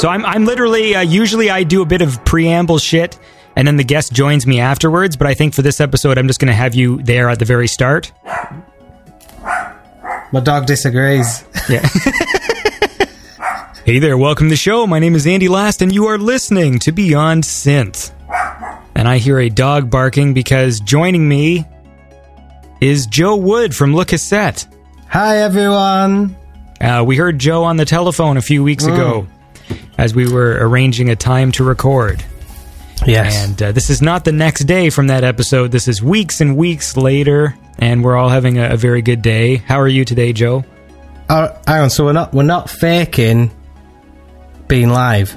So I'm, I'm literally, uh, usually I do a bit of preamble shit and then the guest joins me afterwards. But I think for this episode, I'm just going to have you there at the very start. My dog disagrees. Yeah. hey there, welcome to the show. My name is Andy Last, and you are listening to Beyond Synth. And I hear a dog barking because joining me is Joe Wood from Le Cassette. Hi, everyone. Uh, we heard Joe on the telephone a few weeks ago as we were arranging a time to record. Yes. And uh, this is not the next day from that episode. This is weeks and weeks later, and we're all having a, a very good day. How are you today, Joe? Uh, hang on. So we're not we're not faking being live.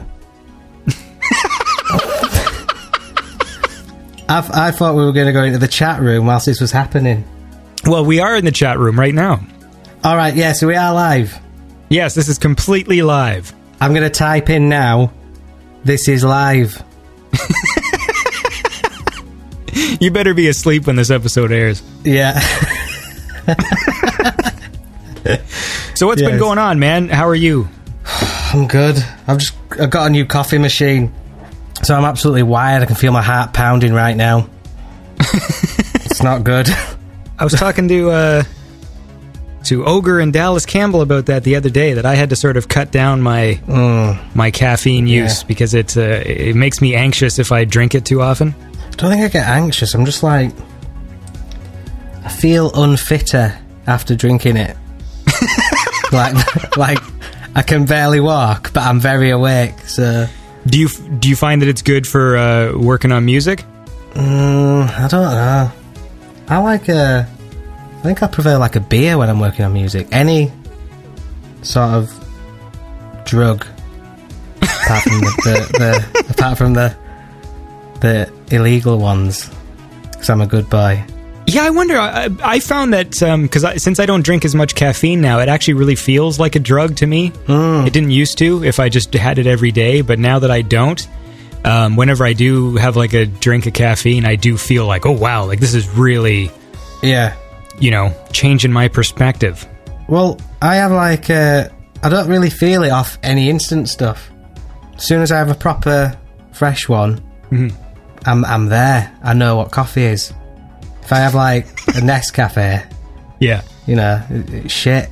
I, I thought we were going to go into the chat room whilst this was happening. Well, we are in the chat room right now. All right. Yeah. So we are live. Yes, this is completely live. I'm going to type in now. This is live. You better be asleep when this episode airs. Yeah. So, what's been going on, man? How are you? I'm good. I've just I got a new coffee machine, so I'm absolutely wired. I can feel my heart pounding right now. it's not good. I was talking to uh, to Ogre and Dallas Campbell about that the other day. That I had to sort of cut down my my caffeine use Yeah. because it uh, it makes me anxious if I drink it too often. I don't think I get anxious. I'm just like I feel unfitter after drinking it. like like I can barely walk, but I'm very awake. So Do you do you find that it's good for uh, working on music? mm, I don't know. I like a. I think I prefer like a beer when I'm working on music. Any sort of drug, apart from the, the, the apart from the the illegal ones, because I'm a good boy. Yeah, I wonder. I, I found that because I, since I don't drink as much caffeine now, it actually really feels like a drug to me. It didn't used to if I just had it every day, but now that I don't, um, whenever I do have like a drink of caffeine, I do feel like, oh wow, like this is really, Yeah. You know, change in my perspective. Well, I have like uh, I don't really feel it off any instant stuff. As soon as I have a proper fresh one, I'm I'm there. I know what coffee is. If I have like a Nescafe, Yeah. you know, shit.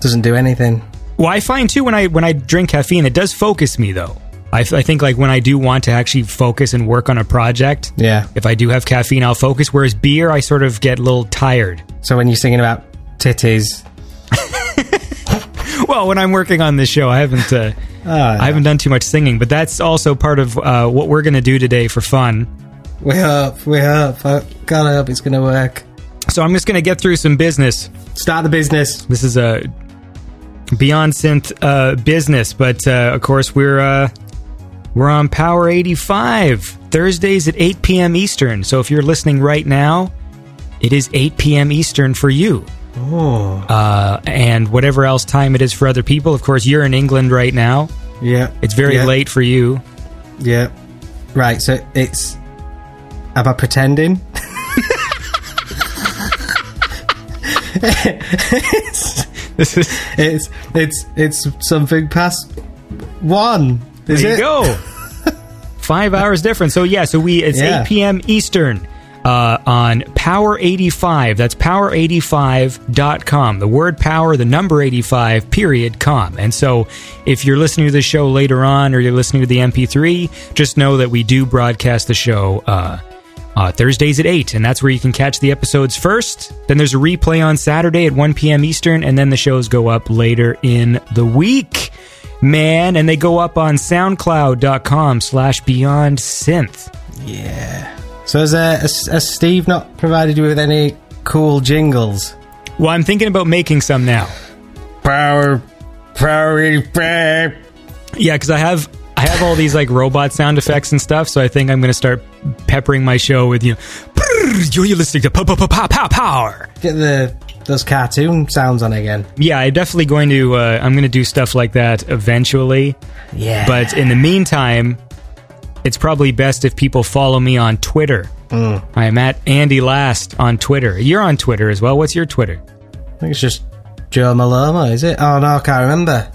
Doesn't do anything. Well, I find too when I when I drink caffeine, it does focus me though. I, I think like when I do want to actually focus and work on a project, Yeah. if I do have caffeine, I'll focus. Whereas beer, I sort of get a little tired. So when you're singing about titties, Well, when I'm working on this show, I haven't uh, I haven't done too much singing, but that's also part of uh, what we're going to do today for fun. we hope, we hope. I God, I hope it's gonna work. So I'm just going to get through some business. Start the business. This is a Beyond Synth uh, business, but uh, of course we're uh, we're on Power 85 Thursdays at 8 p.m. Eastern. So if you're listening right now, it is 8 p.m. Eastern for you. Oh, Uh, and whatever else time it is for other people. Of course, you're in England right now. yeah. It's very Yeah. late for you. Yeah. Right, so it's. Am I pretending? This is It's it's it's something past one. Is there it? you go. Five hours difference. So yeah, so we it's Yeah. 8 p.m. Eastern uh, on Power 85. That's power85.com. The word power, the number 85, period, com. And so if you're listening to the show later on or you're listening to the MP3, just know that we do broadcast the show uh, uh, Thursdays at 8, and that's where you can catch the episodes first. Then there's a replay on Saturday at 1 p.m. Eastern, and then the shows go up later in the week. Man, and they go up on soundcloud.com slash beyond synth. Yeah. So has, uh, has, Steve not provided you with any cool jingles? Well, I'm thinking about making some now. Power, power, 85. Yeah, because I have I have all these like robot sound effects and stuff. So I think I'm going to start peppering my show with you know, you're listening to pow pow pow pow pow power. Get the those cartoon sounds on again. Yeah, I'm definitely going to. Uh, I'm going to do stuff like that eventually. Yeah. But in the meantime, it's probably best if people follow me on Twitter. I am at Andy Last on Twitter. You're on Twitter as well. What's your Twitter? I think it's just Joe Maloma, is it? Oh no, I can't remember.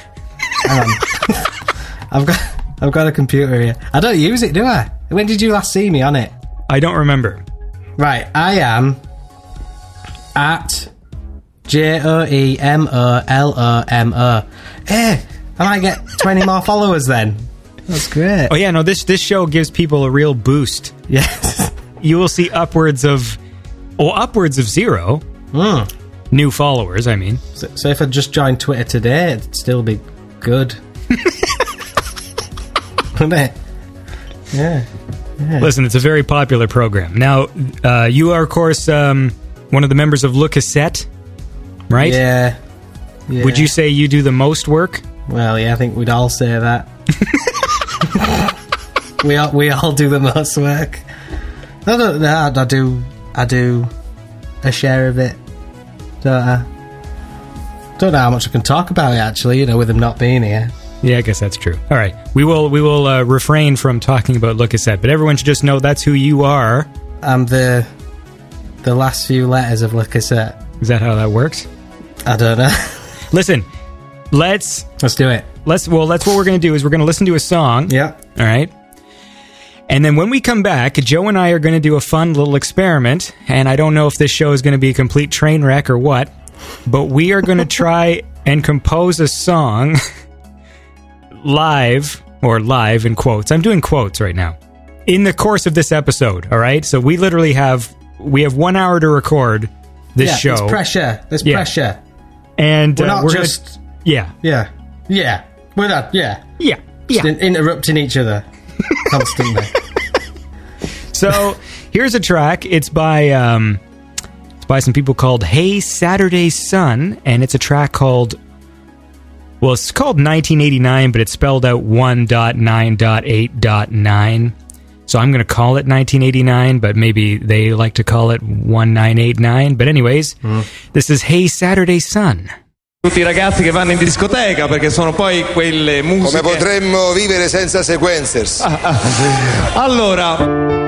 Hang on. I've got I've got a computer here. I don't use it, do I? When did you last see me on it? I don't remember. Right, I am at J O E M O L O M O. Eh, I might get twenty more followers then. That's great. Oh yeah, no this this show gives people a real boost. Yes. You will see upwards of, well, upwards of zero Mm. new followers. I mean, So, so if I just joined Twitter today, it'd still be good. Wouldn't it? Yeah. listen, it's a very popular program. Now, uh, you are of course um, one of the members of Le Cassette, right? Yeah. yeah. Would you say you do the most work? Well, yeah, I think we'd all say that. we all we all do the most work. I don't know. I do. I do a share of it. Don't I? Don't know how much I can talk about it. Actually, you know, with them not being here. Yeah, I guess that's true. All right, we will we will uh, refrain from talking about Le Cassette, but everyone should just know that's who you are. I'm the the last few letters of Le Cassette. Is that how that works? I don't know. Listen, let's Let's do it. let's well, that's what we're going to do is we're going to listen to a song. Yeah. All right. And then when we come back, Joe and I are going to do a fun little experiment. And I don't know if this show is going to be a complete train wreck or what, but we are going to try and compose a song live, or live in quotes. I'm doing quotes right now. In the course of this episode, all right? So we literally have we have one hour to record this yeah, show, There's pressure. There's Yeah. pressure. and We're uh, not we're gonna- just. yeah, Yeah. Yeah. We're not. Yeah. yeah, yeah. In- interrupting each other constantly. So here's a track. It's by um, it's by some people called Hey Saturday Sun, and it's a track called. Well, it's called 1989, but it's spelled out 1.9.8.9. So I'm going to call it 1989, but maybe they like to call it 1989. But anyways, mm-hmm. this is Hey Saturday Sun. tutti i ragazzi che vanno in discoteca perché sono poi quelle musiche Come potremmo vivere senza sequencers? Ah, ah, allora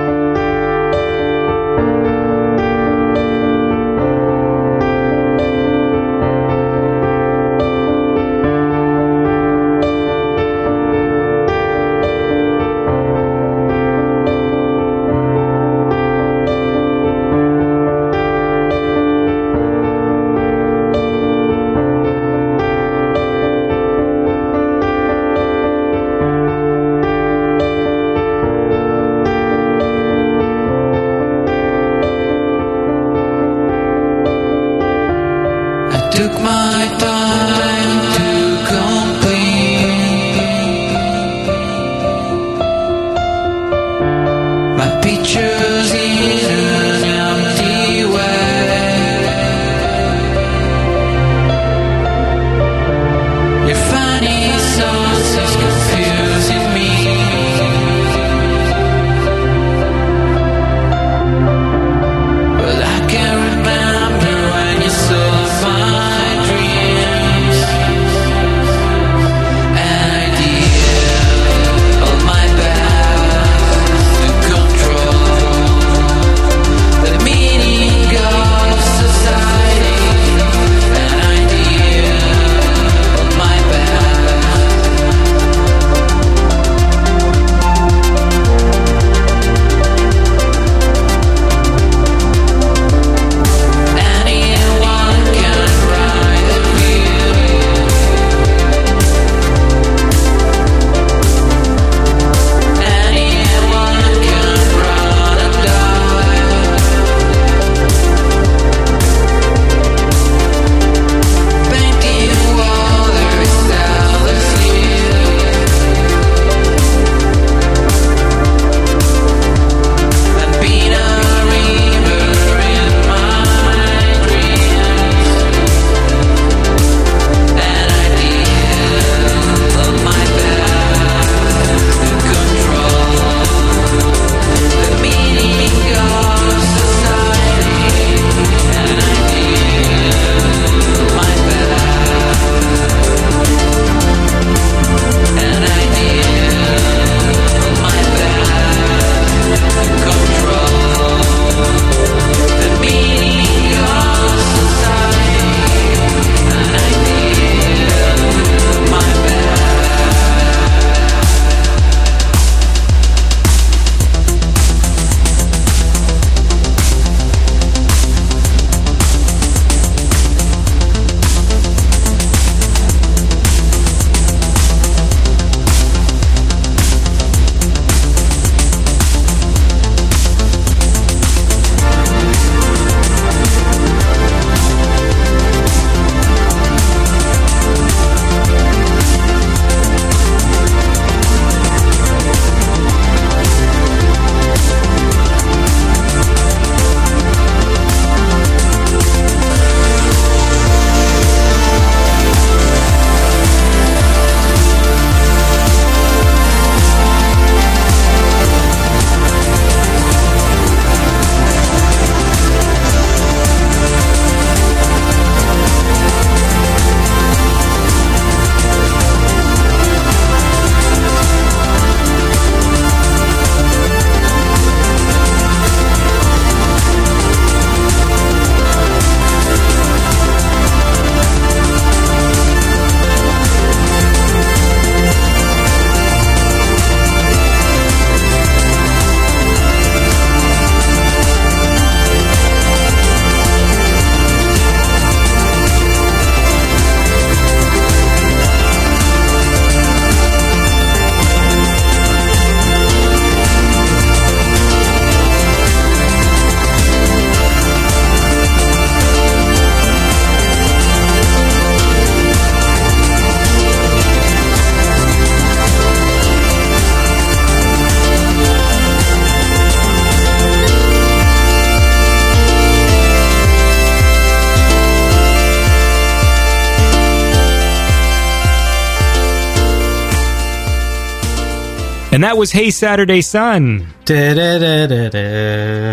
And that was Hey Saturday Sun.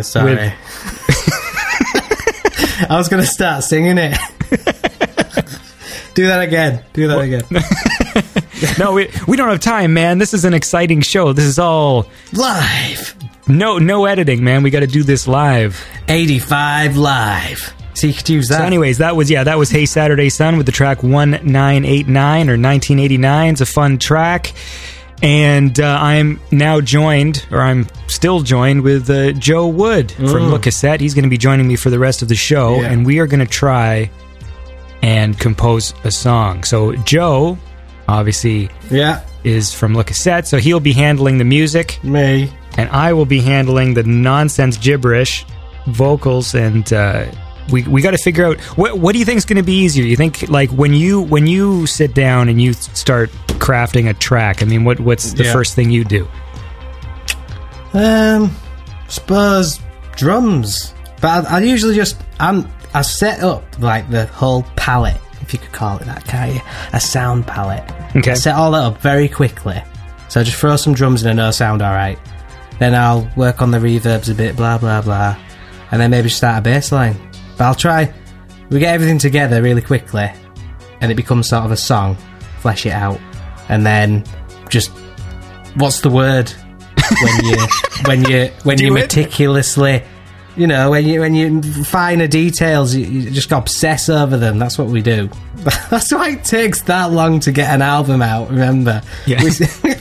Sorry. I was going to start singing it. Do that again. Do that again. No, we, we don't have time, man. This is an exciting show. This is all Live. no no editing, man. We got to do this live. 85 live. So you could use that. So, anyways, that was yeah, that was Hey Saturday Sun with the track one nine eight nine or nineteen eighty nine. It's a fun track, and uh, I'm now joined, or I'm still joined with uh, Joe Wood from Le Cassette. He's going to be joining me for the rest of the show, Yeah. and we are going to try and compose a song. So Joe, obviously, yeah. is from Le Cassette, so he'll be handling the music, Me. and I will be handling the nonsense gibberish, vocals, and uh, we we got to figure out what what do you think is going to be easier? You think like when you when you sit down and you start crafting a track? I mean, what what's the Yeah. first thing you do? Um, Spurs drums. But I, I usually just I'm I set up like the whole palette, if you could call it that, can't you? A sound palette. Okay. I set all that up very quickly. So I just throw some drums in and it'll sound alright. Then I'll work on the reverbs a bit, blah blah blah, and then maybe start a bass line. But I'll try. We get everything together really quickly, and it becomes sort of a song. Flesh it out, and then just what's the word when you when you when Do you it. meticulously you know when you when you finer details you, you just obsess over them that's what we do that's why it takes that long to get an album out remember Yeah. We-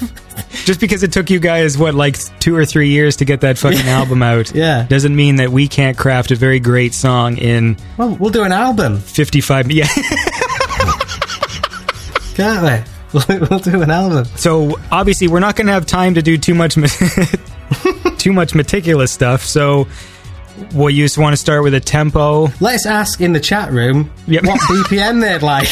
Just because it took you guys what like two or three years to get that fucking album out, Yeah. doesn't mean that we can't craft a very great song in well we'll do an album fifty five. Yeah. can't we we'll, we'll do an album So obviously, we're not going to have time to do too much, too much meticulous stuff. So, well, you just want to start with a tempo. let's ask in the chat room Yep. what bpm they'd like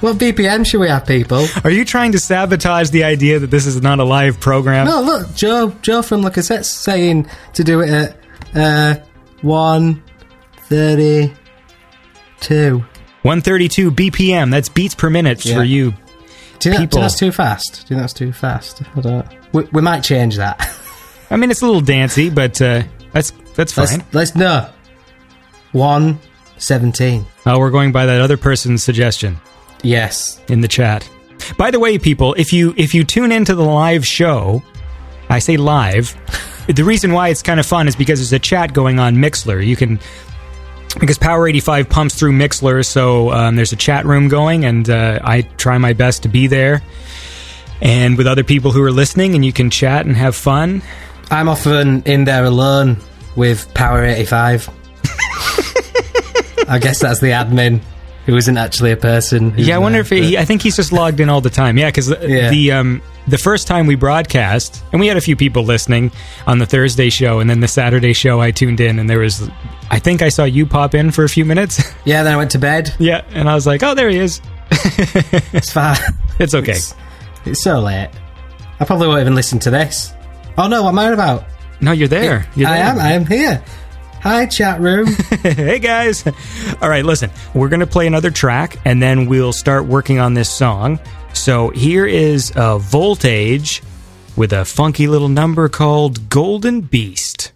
what bpm should we have people Are you trying to sabotage the idea that this is not a live program? No, look, Joe Joe from Le Cassette's saying to do it at uh, one thirty two. 132 BPM. That's beats per minute Yeah. for you. Do you, know, do you People. know that's too fast? Do you know that's too fast? I don't. We, we might change that. I mean, it's a little dancey, but uh, that's that's let's fine. let's no one seventeen. Oh, we're going by that other person's suggestion Yes. in the chat. By the way, people, if you if you tune into the live show, I say live. the reason why it's kind of fun is because there's a chat going on Mixlr. You can because Power 85 pumps through Mixlr, so um, there's a chat room going, and uh, I try my best to be there. And with other people who are listening, and you can chat and have fun. I'm often in there alone with Power eighty five. I guess that's the admin who isn't actually a person. Yeah, I wonder there, if he, I think he's just logged in all the time. Yeah, because Yeah. the um, the first time we broadcast, and we had a few people listening on the Thursday show, and then the Saturday show, I tuned in, and there was, I think I saw you pop in for a few minutes. yeah. Then I went to bed. yeah, and I was like, oh, there he is. It's fine. It's okay. It's, it's so late. I probably won't even listen to this. Oh no, what am I about? No, you're there. You're I am. I am here. Hi, chat room. hey guys. All right, listen. We're going to play another track and then we'll start working on this song. So here is uh, Voltage with a funky little number called Golden Beast.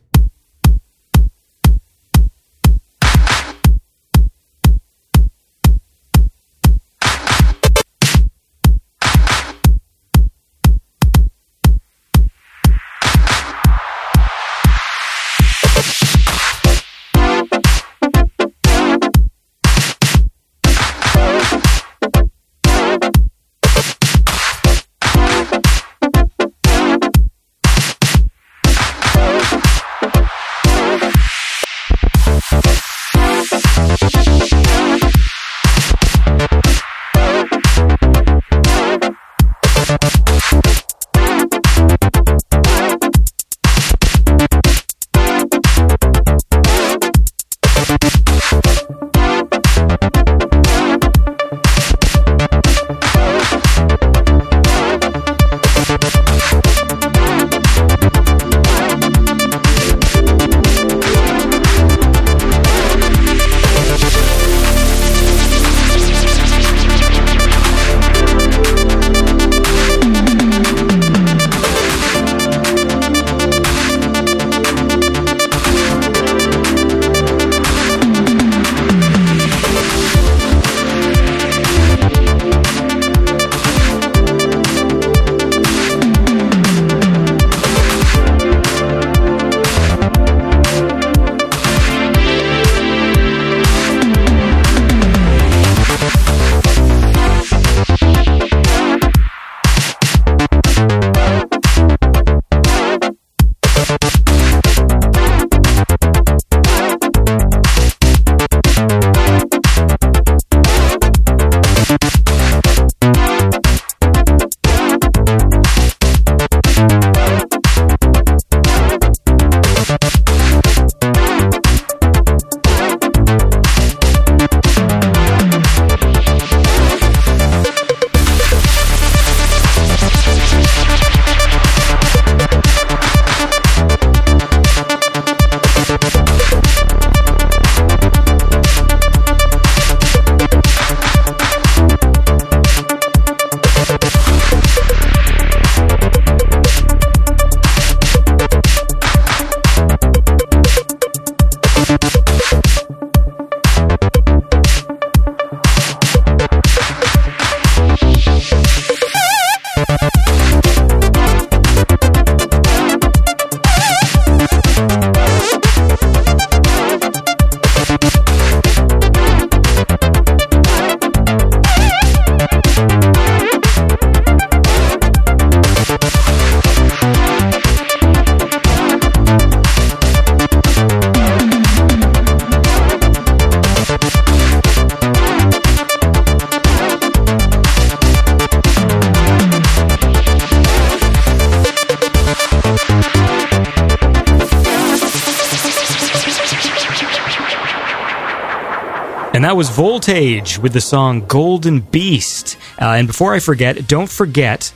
And that was Voltage with the song Golden Beast. Uh, and before I forget, don't forget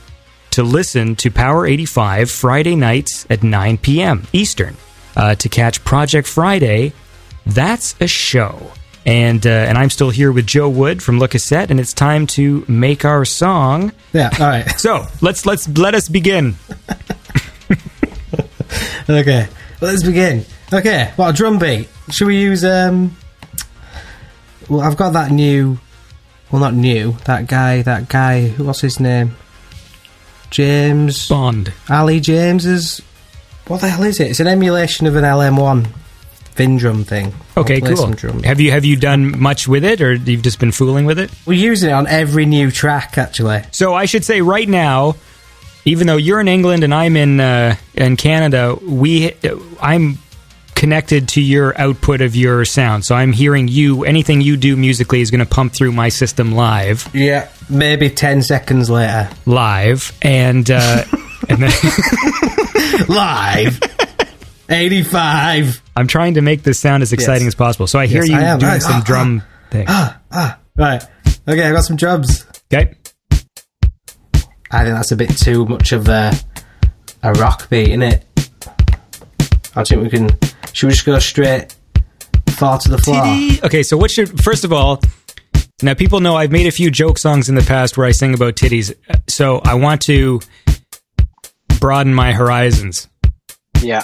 to listen to Power 85 Friday nights at 9 p.m. Eastern uh, to catch Project Friday. That's a show. And uh, and I'm still here with Joe Wood from Cassette, and it's time to make our song. Yeah, all right. So let's let's let us begin. okay, let's begin. Okay, what a drum beat. Should we use um? Well, I've got that new. Well, not new. That guy. That guy. What's his name? James Bond. Ali James's. What the hell is it? It's an emulation of an LM1 LinnDrum thing. Okay, cool. Have you have you done much with it, or you've just been fooling with it? We're using it on every new track, actually. So I should say right now, even though you're in England and I'm in uh, in Canada, we I'm connected to your output of your sound. So I'm hearing you. Anything you do musically is going to pump through my system live, Yeah. Maybe 10 seconds later. live, and uh, and then Live! 85! I'm trying to make this sound as exciting Yes. as possible. So I hear Yes, you I doing Right. some Ah, drum thing. Right. Okay, I got some drums. Okay. I think that's a bit too much of a, a rock beat, isn't it? I think we can. Should we just go straight far to the floor? Okay, so what should first of all, now people know I've made a few joke songs in the past where I sing about titties. So I want to broaden my horizons. Yeah.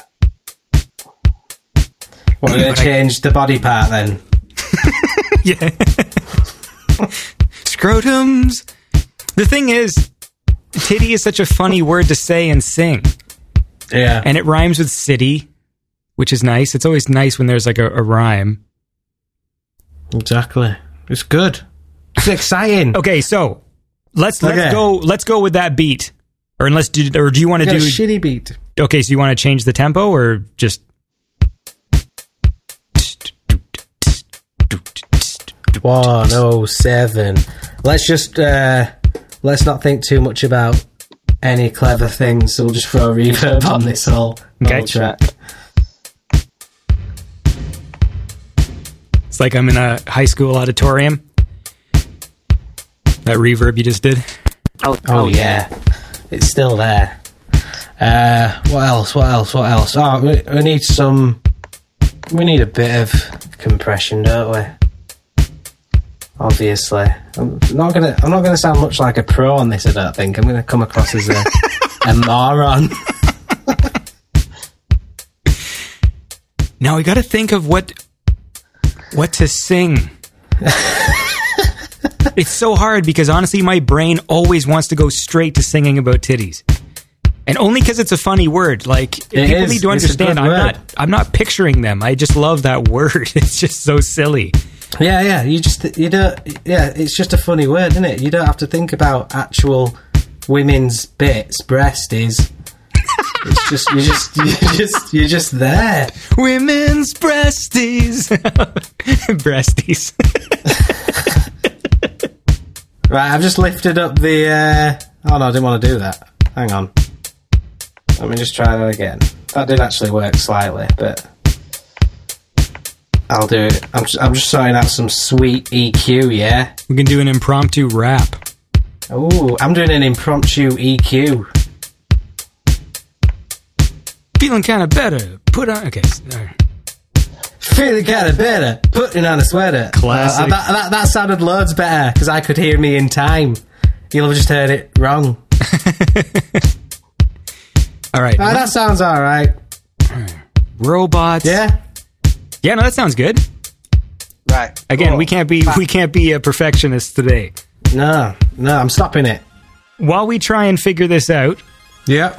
What, we're going to change the body part then? Yeah. Scrotums. The thing is, titty is such a funny word to say and sing. Yeah. And it rhymes with city, which is nice. It's always nice when there's like a, a rhyme. Exactly. It's good. It's exciting. Okay, so let's let's Okay. go let's go with that beat. Or unless do, or do you want to do shitty beat. Okay, so you want to change the tempo or just One oh seven. Let's just uh let's not think too much about any clever things. So we'll just throw a reverb on this whole, Okay. whole track. Like I'm in a high school auditorium. That reverb you just did. Oh, oh yeah, it's still there. Uh, what else? What else? What else? Oh, we, we need some. We need a bit of compression, don't we? Obviously, I'm not gonna. I'm not gonna sound much like a pro on this. I don't think I'm gonna come across as a, a moron. Now we got to think of what what to sing. it's so hard because honestly, my brain always wants to go straight to singing about titties, and only because it's a funny word. Like people is. need to understand. I'm word. not. I'm not picturing them. I just love that word. It's just so silly. Yeah, yeah. You just you don't. Yeah, it's just a funny word, isn't it? You don't have to think about actual women's bits. Breast is. It's just you just you just you're just there. Women's breasties, breasties. Right, I've just lifted up the. Uh, oh no, I didn't want to do that. Hang on. Let me just try that again. That did actually work slightly, but I'll do it. I'm just, I'm just sorting out some sweet EQ. Yeah. we can do an impromptu rap. Oh, I'm doing an impromptu EQ. Feeling kind of better. Put on. Okay. s- Feeling kind of better, putting on a sweater. Classic. Uh, that, that, that sounded loads better because I could hear me in time. You'll have just heard it wrong. All right. Ah, that sounds all right. Robots. Yeah. Yeah. No, that sounds good. Right. Again, we can't be we can't be a perfectionist today. No, no, I'm stopping it. While we try and figure this out, Yeah.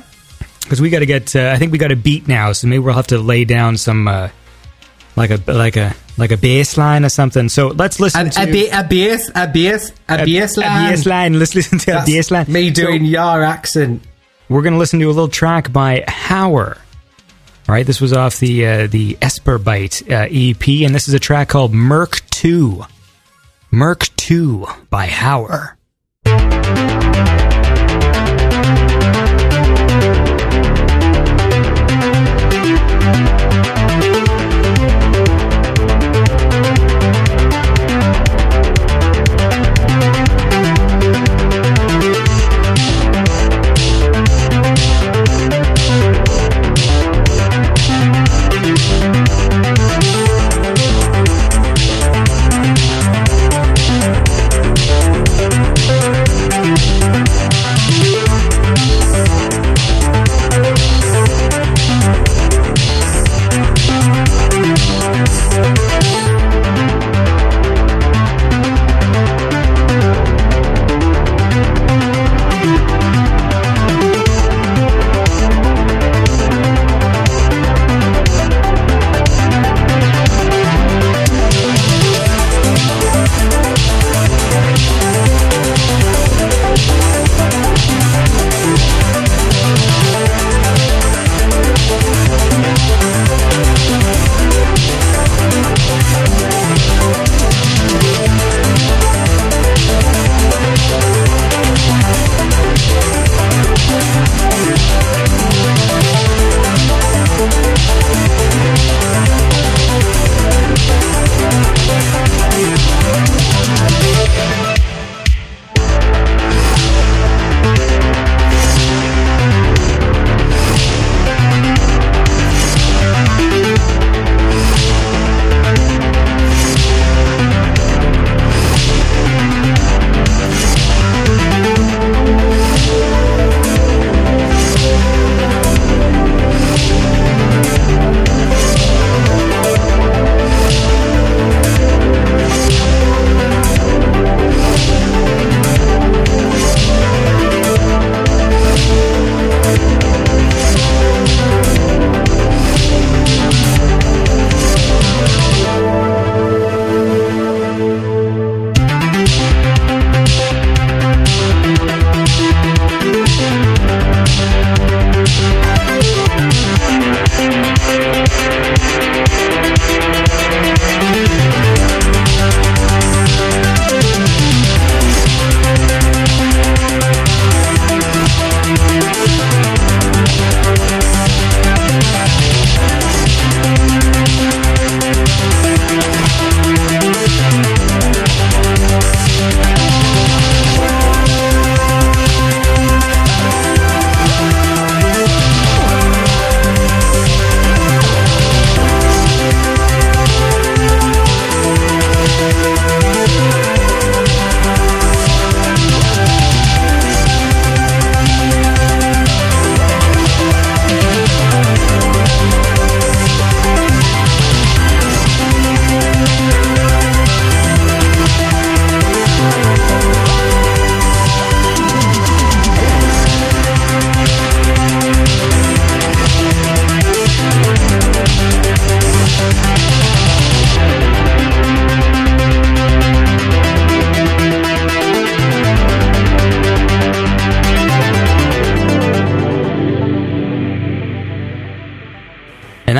Because we got to get. Uh, I think we got a beat now, so maybe we'll have to lay down some uh, like a like a like a bass line or something. So let's listen A, to a, ba- a bass, a bass, a, bass a line. bass line. Let's listen to a bass line. Me doing So your accent. we're gonna listen to a little track by Hauer. All right, this was off the uh, the Esperbite uh, EP, and this is a track called Merc Two. Merc Two by Hauer.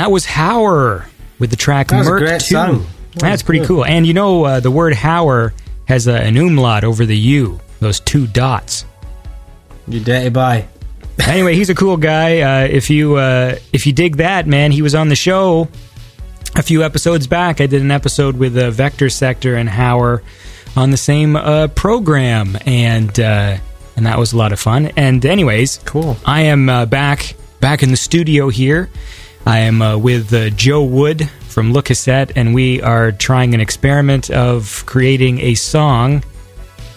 That was Hauer with the track That Merc great 2. song. That That's pretty good. cool. And you know, uh, the word Hauer has a, an umlaut over the U, those two dots. You dirty boy. anyway, he's a cool guy. Uh, if you uh, if you dig that, man, he was on the show a few episodes back. I did an episode with uh, Vector Sector and Hauer on the same uh, program, and uh, and that was a lot of fun. And anyways, Cool. I am uh, back back in the studio here. I am uh, with uh, Joe Wood from Le Cassette, and we are trying an experiment of creating a song.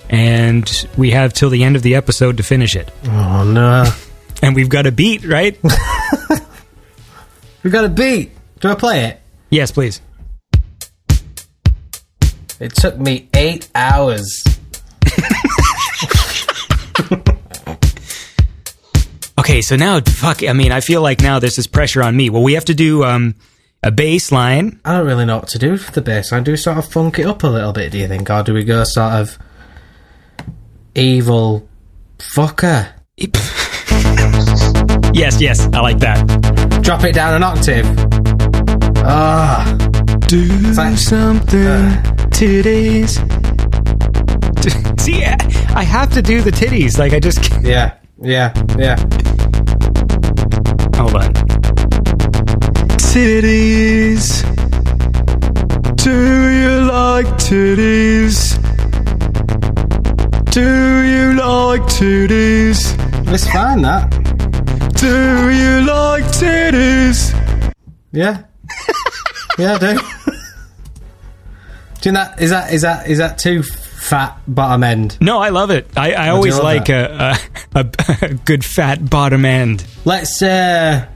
And we have till the end of the episode to finish it. Oh no. And we've got a beat, right? we've got a beat. Do I play it? yes, please. It took me eight hours. Okay, so now, fuck, I mean, I feel like now there's this pressure on me. Well, we have to do um, a bass line. I don't really know what to do for the bass line. Do we sort of funk it up a little bit, do you think? Or do we go sort of evil fucker? yes, yes, I like that. Drop it down an octave. Ah. Do like- something titties. See, I I have to do the titties. Like, I just can't. Yeah, yeah, yeah. Hold on. Titties. Do you like titties? Do you like titties? It's fine, that. Do you like titties? Yeah. yeah, I do. do you know that is that is that is that too fat bottom end? No, I love it. I, I always like a, a, a good fat bottom end. Let's uh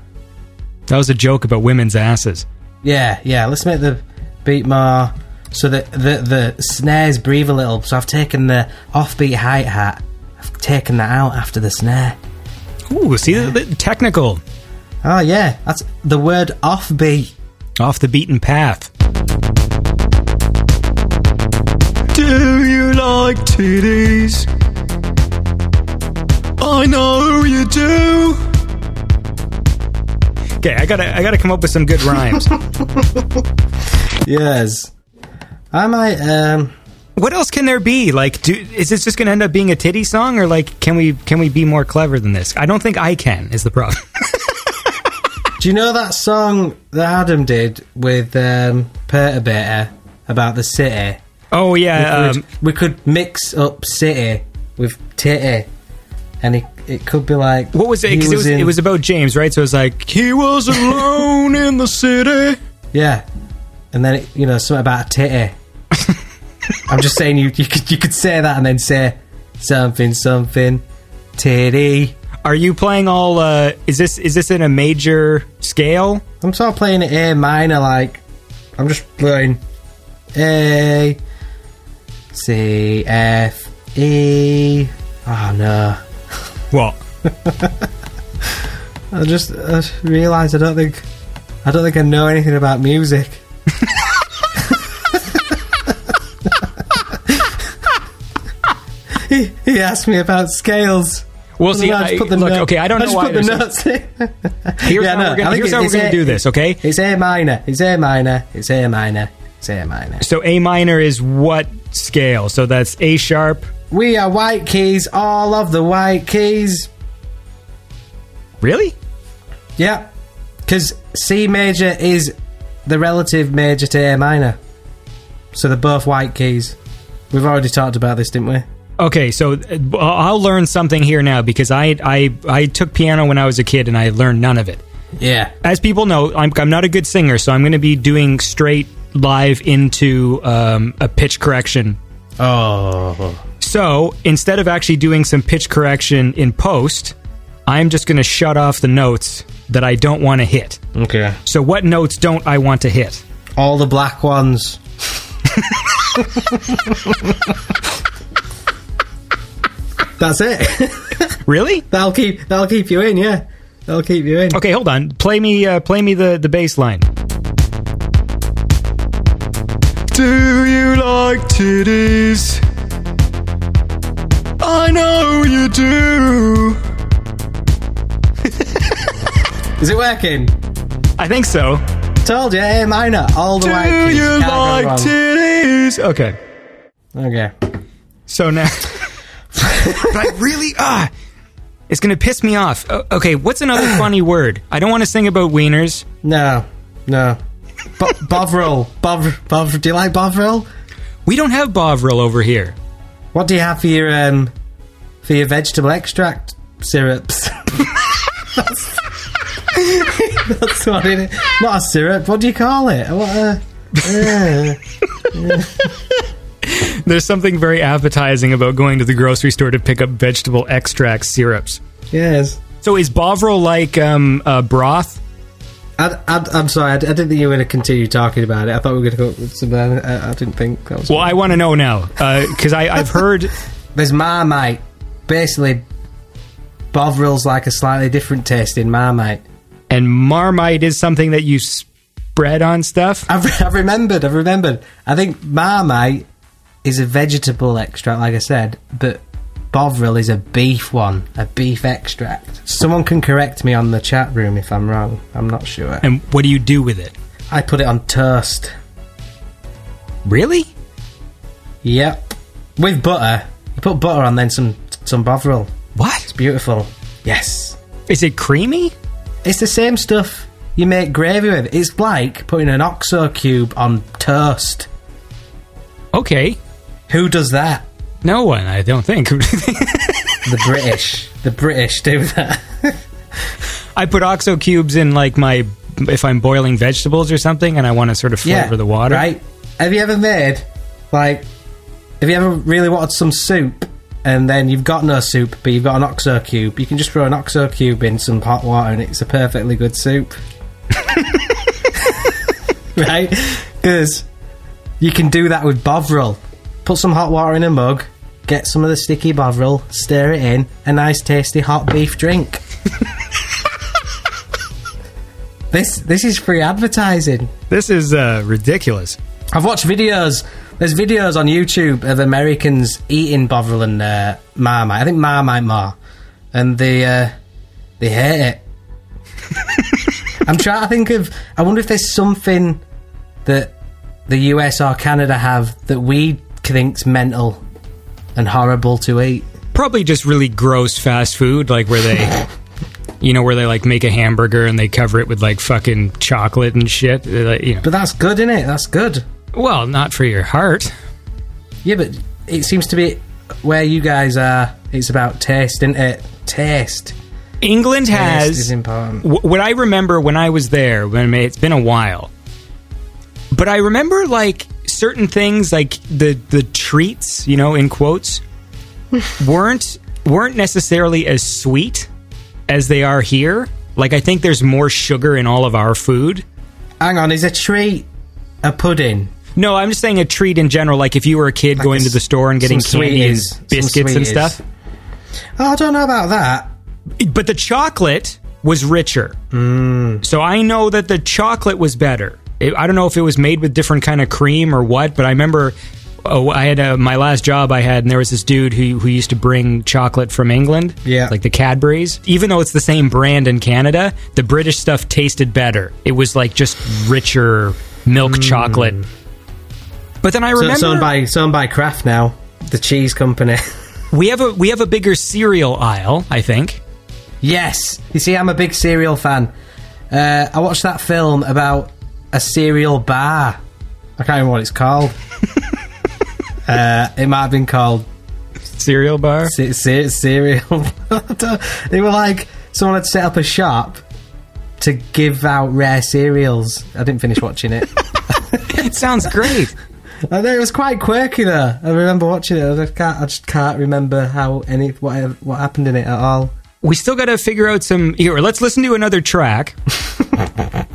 That was a joke about women's asses. yeah, yeah, let's make the beat more so that the the snares breathe a little. So I've taken the offbeat hi hat. I've taken that out after the snare. Ooh, see the, the technical, Oh yeah, that's the word offbeat. off the beaten path. Like titties? I know you do. Okay, I gotta, I gotta come up with some good rhymes. Yes. I might um what else can there be? Like, do, is this just gonna end up being a titty song, or like, can we, can we be more clever than this? I don't think I can. Is the problem? Do you know that song that Adam did with um, Perturbator about the city? Oh yeah, we, um, could, we could mix up city with titty, and it, it could be like What was it? Because it was in- it was about James, right? So it was like he was alone in the city. yeah, and then it, you know something about a titty. I'm just saying you you could you could say that and then say something something titty. Are you playing all? uh Is this is this in a major scale? I'm sort of playing it A minor, like I'm just playing A C F E. Oh no. What? I just I realised I don't think I don't think I know anything about music. he, he asked me about scales. Well, see, I I- put the look, note- okay, I don't know just why put the notes in. Here's Yeah, how no, we're gonna, here's how we're gonna do this. Okay. It's A minor. It's A minor. It's A minor. It's A minor. So A minor is what scale? So that's A sharp. We are white keys. All of the white keys. Really? Yeah, because C major is the relative major to A minor, so they're both white keys. We've already talked about this, didn't we? Okay, so uh, I'll learn something here now because I I I took piano when I was a kid and I learned none of it. Yeah. as people know, I'm, I'm not a good singer, so I'm going to be doing straight live into um, a pitch correction. Oh. So instead of actually doing some pitch correction in post, I'm just going to shut off the notes that I don't want to hit. Okay. So what notes don't I want to hit? All the black ones. That's it. Really? that'll keep that'll keep you in. Yeah, that'll keep you in. Okay, hold on. Play me uh, play me the the bass line. Do you like titties? I know you do. Is it working? I think so. Told you, A minor, all the Do white keys. you like titties? Okay. Okay. So now, but I really ah, it's gonna piss me off. O- okay, what's another funny word? I don't want to sing about wieners. No, no. Bo- Bovril. Bov- Bov- do you like Bovril? We don't have Bovril over here. What do you have for your um for your vegetable extract syrups? that's, that's what it is. Not a syrup. What do you call it? What? Uh, uh, There's something very appetizing about going to the grocery store to pick up vegetable extract syrups. yes. So is Bovril like um, uh, broth? I, I, I'm sorry. I, I didn't think you were going to continue talking about it. I thought we were going to go with some. Uh, I, I didn't think that was. Well, I want to know now because I I've heard There's Marmite. Basically, Bovril's like a slightly different taste in Marmite. and Marmite is something that you spread on stuff. I've, I've remembered. I've remembered. I think Marmite is a vegetable extract, like I said, but Bovril is a beef one, a beef extract. Someone can correct me on the chat room if I'm wrong. I'm not sure. And what do you do with it? I put it on toast. Really? Yep, with butter. You put butter on, then some some Bovril. What It's Beautiful. Yes, is it? Creamy? it's the same stuff you make gravy with. It's like putting an OXO cube on toast. Okay, Who does that? No one. I don't think. The British. the British do that. I put oxo cubes in like my if I'm boiling vegetables or something, and I want to sort of flavor the water. Right? Have you ever made like have you ever really wanted some soup and then you've got no soup but you've got an oxo cube? You can just throw an oxo cube in some hot water and it's a perfectly good soup. right? Because you can do that with Bovril. Put some hot water in a mug, get some of the sticky Bovril, stir it in, a nice tasty hot beef drink. this this is free advertising. This is uh, ridiculous. I've watched videos. There's videos on YouTube of Americans eating Bovril and uh, Marmite. I think Marmite more, and they uh, they hate it. I'm trying to think of. I wonder if there's something that the US or Canada have that we think's mental and horrible to eat. Probably just really gross fast food, like where they, you know, where they like make a hamburger and they cover it with like fucking chocolate and shit. Like, you know, But that's good, isn't it? That's good. well, not for your heart. Yeah, but it seems to be where you guys are. It's about taste, isn't it? Taste. England Taste has is important. Wh- what I remember when I was there, when it's been a while, but I remember like certain things, like the the treats, you know, in quotes, weren't weren't necessarily as sweet as they are here. Like I think there's more sugar in all of our food. Hang on, is a treat a pudding? No, I'm just saying a treat in general. Like if you were a kid Like going a to the store and getting some candy and sweeties, biscuits and stuff. Oh, I don't know about that. But the chocolate was richer. Mm. So I know that the chocolate was better. It, I don't know if it was made with different kind of cream or what, but I remember oh, I had uh my last job I had, and there was this dude who who used to bring chocolate from England, Yeah. like the Cadburys. Even though it's the same brand in Canada, the British stuff tasted better. It was like just richer milk chocolate. But then I So remember it's owned by it's owned by Kraft now, the cheese company. we have a we have a bigger cereal aisle. I think. yes, you see, I'm a big cereal fan. Uh, I watched that film about a cereal bar. I can't remember what it's called. uh, it might have been called Cereal bar. ce- ce- cereal. they were like someone had set up a shop to give out rare cereals. I didn't finish watching it. It sounds great. I know it was quite quirky though. I remember watching it. I just can't. I just can't remember how any what what happened in it at all. we still got to figure out some. Here, let's listen to another track,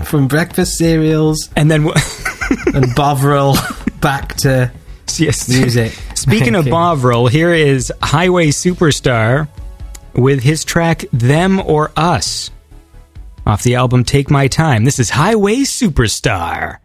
From breakfast cereals and then we'll, and Bovril back to yes. music. Speaking of. Bovril, here is Highway Superstar with his track "Them or Us" off the album "Take My Time." This is Highway Superstar.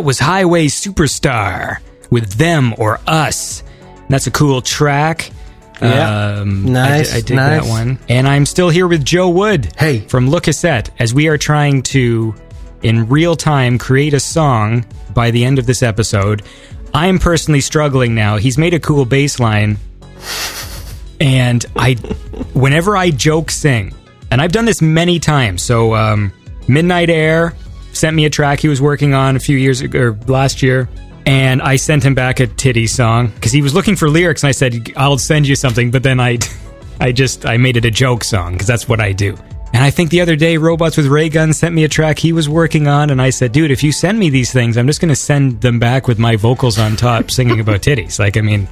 That was Highway Superstar with Them or Us. That's a cool track. Yeah. Um, Nice, I, di- I dig nice. that one. And I'm still here with Joe Wood. Hey. From Le Cassette as we are trying to, in real time, create a song by the end of this episode. I'm personally struggling now. He's made a cool bass line. And I, whenever I joke sing, and I've done this many times. So, um, Midnight Air sent me a track he was working on a few years ago, or last year. And I sent him back a titty song because he was looking for lyrics, and I said, "I'll send you something." But then I, I just I made it a joke song because that's what I do. And I think the other day, Robots with Ray Guns sent me a track he was working on, and I said, "Dude, if you send me these things, I'm just going to send them back with my vocals on top, singing about titties." Like, I mean,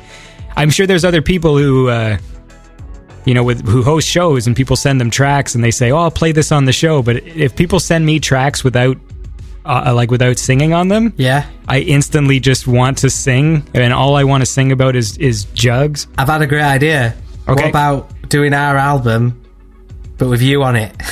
I'm sure there's other people who, uh, you know, with who host shows, and people send them tracks, and they say, "Oh, I'll play this on the show." But if people send me tracks without, uh, like, without singing on them, Yeah. I instantly just want to sing, and all I want to sing about is is jugs. I've had a great idea. Okay. What about doing our album, but with you on it?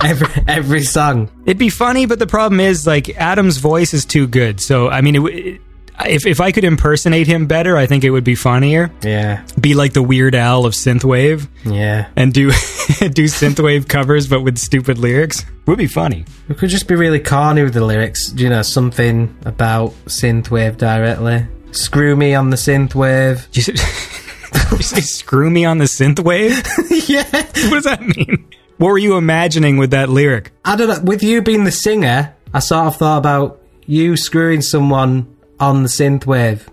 every every song. It'd be funny, but the problem is like Adam's voice is too good. So I mean, it, w- if if I could impersonate him better, I think it would be funnier. Yeah. Be like the Weird Al of synthwave Yeah. and do do synthwave covers, but with stupid lyrics. Would be funny. We could just be really corny with the lyrics. You know, something about synthwave directly. Screw me on the synthwave. You, you say screw me on the synthwave? yeah. what does that mean? What were you imagining with that lyric? I don't know. With you being the singer, I sort of thought about you screwing someone on the synth wave,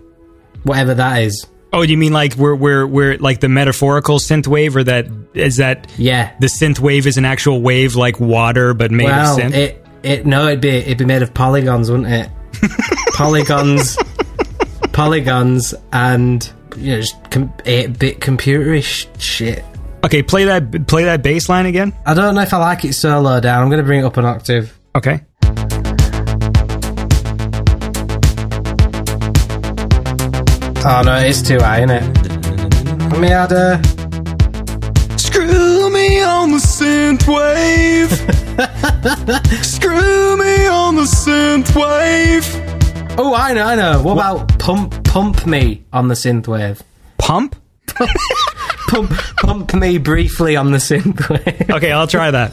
whatever that is. Oh, you mean like we're we're we're like the metaphorical synth wave, or that is that Yeah. the synth wave is an actual wave like water but made well, of synth? it it no, it'd be it'd be made of polygons, wouldn't it? polygons, polygons, and you know, just com- eight-bit computerish shit. okay, play that play that bass line again. I don't know if I like it so low down. I'm going to bring it up an octave. Okay. Oh no, it is too high, isn't it? Let me add a. Screw me on the synth wave. Screw me on the synth wave. Oh, I know, I know. What, about pump, pump me on the synthwave? Pump? Pump, pump me briefly on the synthwave. Okay, I'll try that.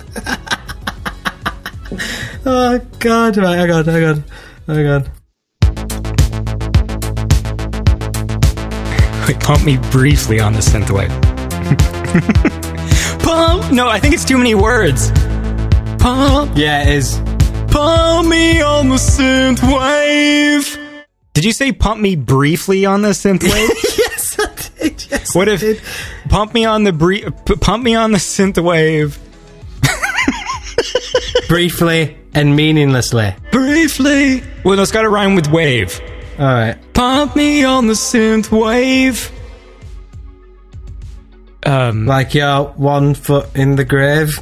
oh God! Right, hang on, hang on, hang on. Wait, pump me briefly on the synth wave. pump? No, I think it's too many words. Pump, Yeah, it is. pump me on the synth wave. Did you say pump me briefly on the synth wave? yes, I did. Yes, what I if did. pump me on the brie- p- pump me on the synth wave briefly and meaninglessly? briefly? Well, it's got to rhyme with wave. All right. Pump me on the synth wave. Um, Like you're one foot in the grave.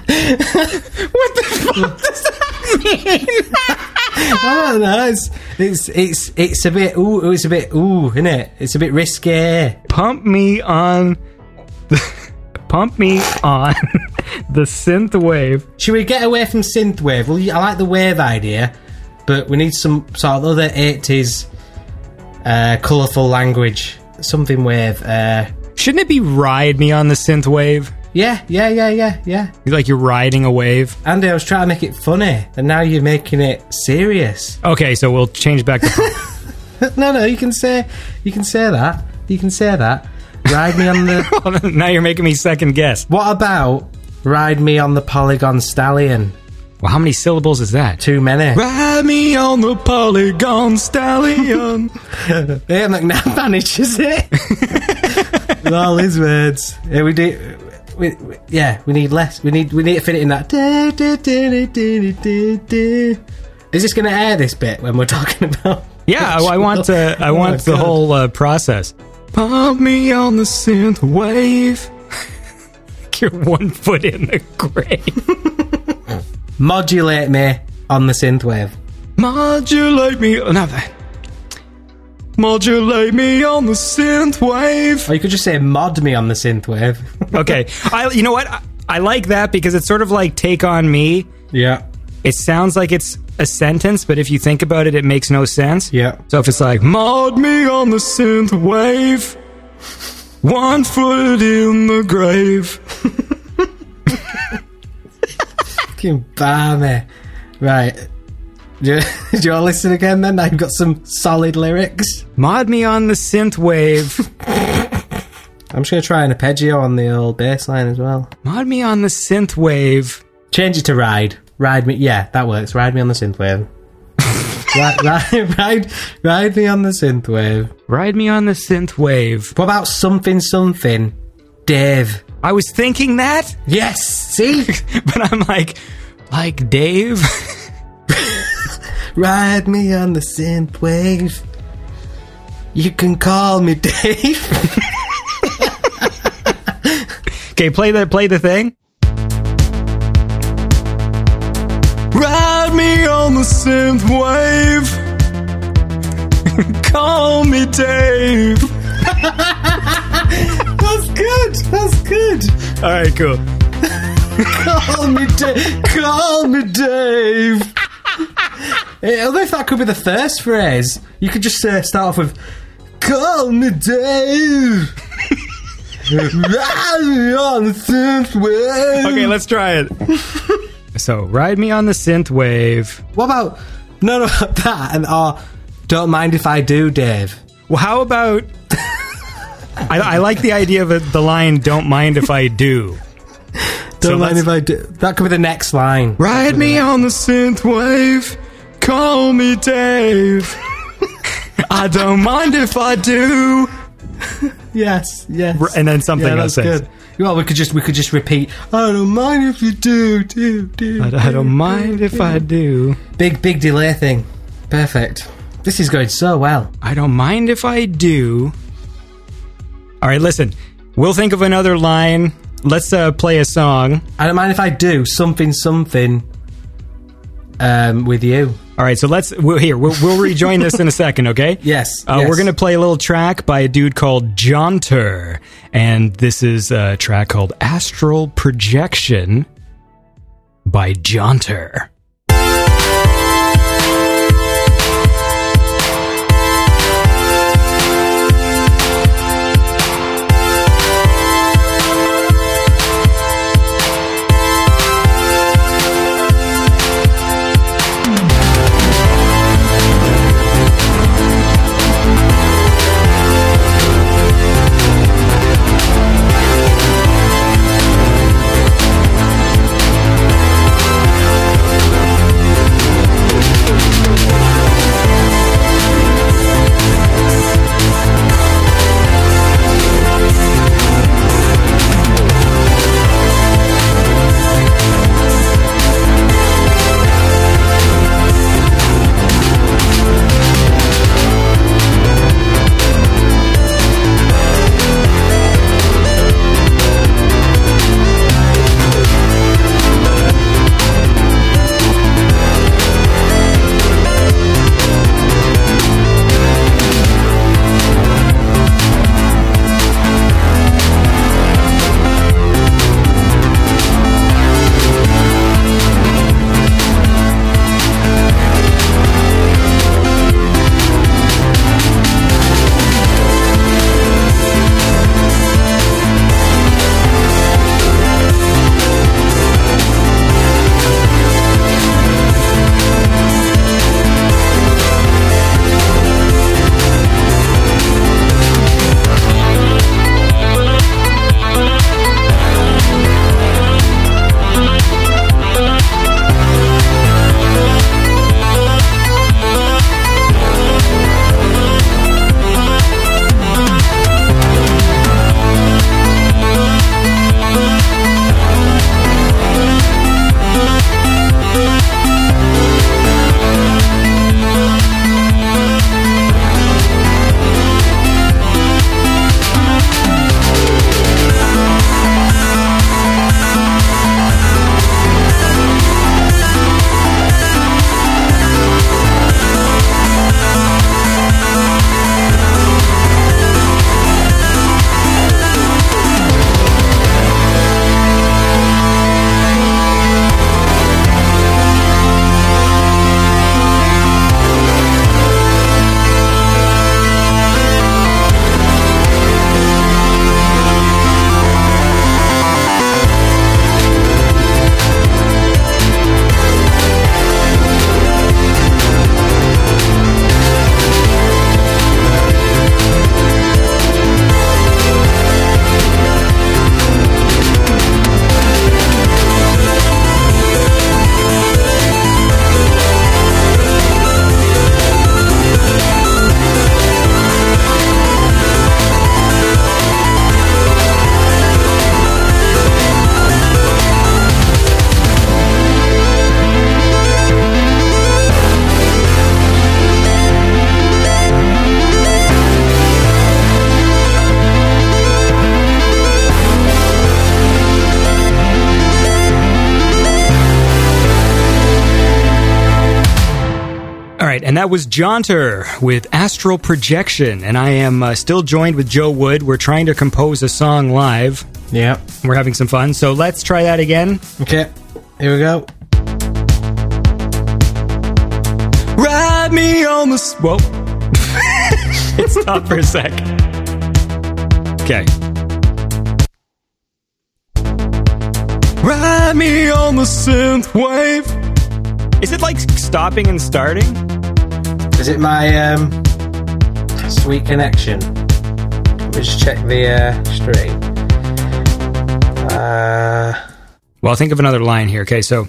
What the fuck? I don't know. It's it's it's it's a bit ooh. It's a bit ooh, isn't it? It's a bit risky. pump me on. pump me on the synth wave. Should we get away from synth wave? Well, I like the wave idea, but we need some sort of other eighties uh, colourful language. Something wave. Uh, Shouldn't it be ride me on the synth wave? yeah, yeah, yeah, yeah, yeah. You Like you're riding a wave. Andy, I was trying to make it funny, and now you're making it serious. Okay, so we'll change back to no, no, you can say, you can say that. You can say that. Ride me on the. now you're making me second guess. what about ride me on the Polygon Stallion? Well, how many syllables is that? Too many. Ride me on the polygon stallion. Yeah, McNabb manages it. With all his words. Yeah, we do. We, we- yeah, we need less. We need we need to fit it in that. Da, da, da. Is this going to air this bit when we're talking about? yeah, I, I want uh, I Oh want my the God. whole uh, process. Pump me on the synth wave. You're one foot in the grave. modulate me on the synthwave. Modulate me. No, that- modulate me on the synth wave. Or you could just say mod me on the synthwave. Okay, I you know what? I, I like that because it's sort of like take on me. yeah. It sounds like it's a sentence, but if you think about it, it makes no sense. Yeah. So if it's like mod me on the synth wave, one foot in the grave. Fucking balmy. Right. Do you, do you want to listen again then? I've got some solid lyrics. Mod me on the synth wave. I'm just going to try an arpeggio on the old bass line as well. Mod me on the synth wave. Change it to ride. Ride me. Yeah, that works. Ride me on the synthwave. ride, ride, ride, ride me on the synthwave. Ride me on the synth wave. What about something, something? Dave. I was thinking that, Yes. See? but I'm like, like Dave. ride me on the synthwave. You can call me Dave. Okay, play the play the thing. Ride me on the synth wave. Call me Dave. That's good. That's good. All right, cool. Call me Dave. Call me Dave. Eh, Although if that could be the first phrase, you could just uh, start off with "Call me Dave." Ride me on the synthwave. Okay, let's try it. so, ride me on the synth wave. What about no, no that and or don't mind if I do, Dave. Well, how about? I, I like the idea of it, the line "Don't mind if I do." Don't So mind if I do. That could be the next line. Ride me on the synth wave. Call me Dave. I don't mind if I do. Yes, yes. And then something yeah, else good. Well, we could just we could just repeat. I don't mind if you do, do, do. I, I don't mind if I do. Big big delay thing. Perfect. This is going so well. I don't mind if I do. All right, listen. We'll think of another line. Let's uh, play a song. I don't mind if I do something something. Um, with you. All right, so let's we'll, here. We'll, we'll rejoin this in a second, okay? Yes, Uh, yes. We're gonna play a little track by a dude called Jaunter, and this is a track called "Astral Projection" by Jaunter. That was Jaunter with Astral Projection. And I am uh, still joined with Joe Wood. We're trying to compose a song live. Yeah. We're having some fun. So let's try that again. Okay. Here we go. Ride me on the. S- Whoa. it stopped for a sec. Okay. Ride me on the synth wave. Is it like stopping and starting? Is it my um, sweet connection? Let me just check the uh, stream. Uh, Well, think of another line here. Okay, so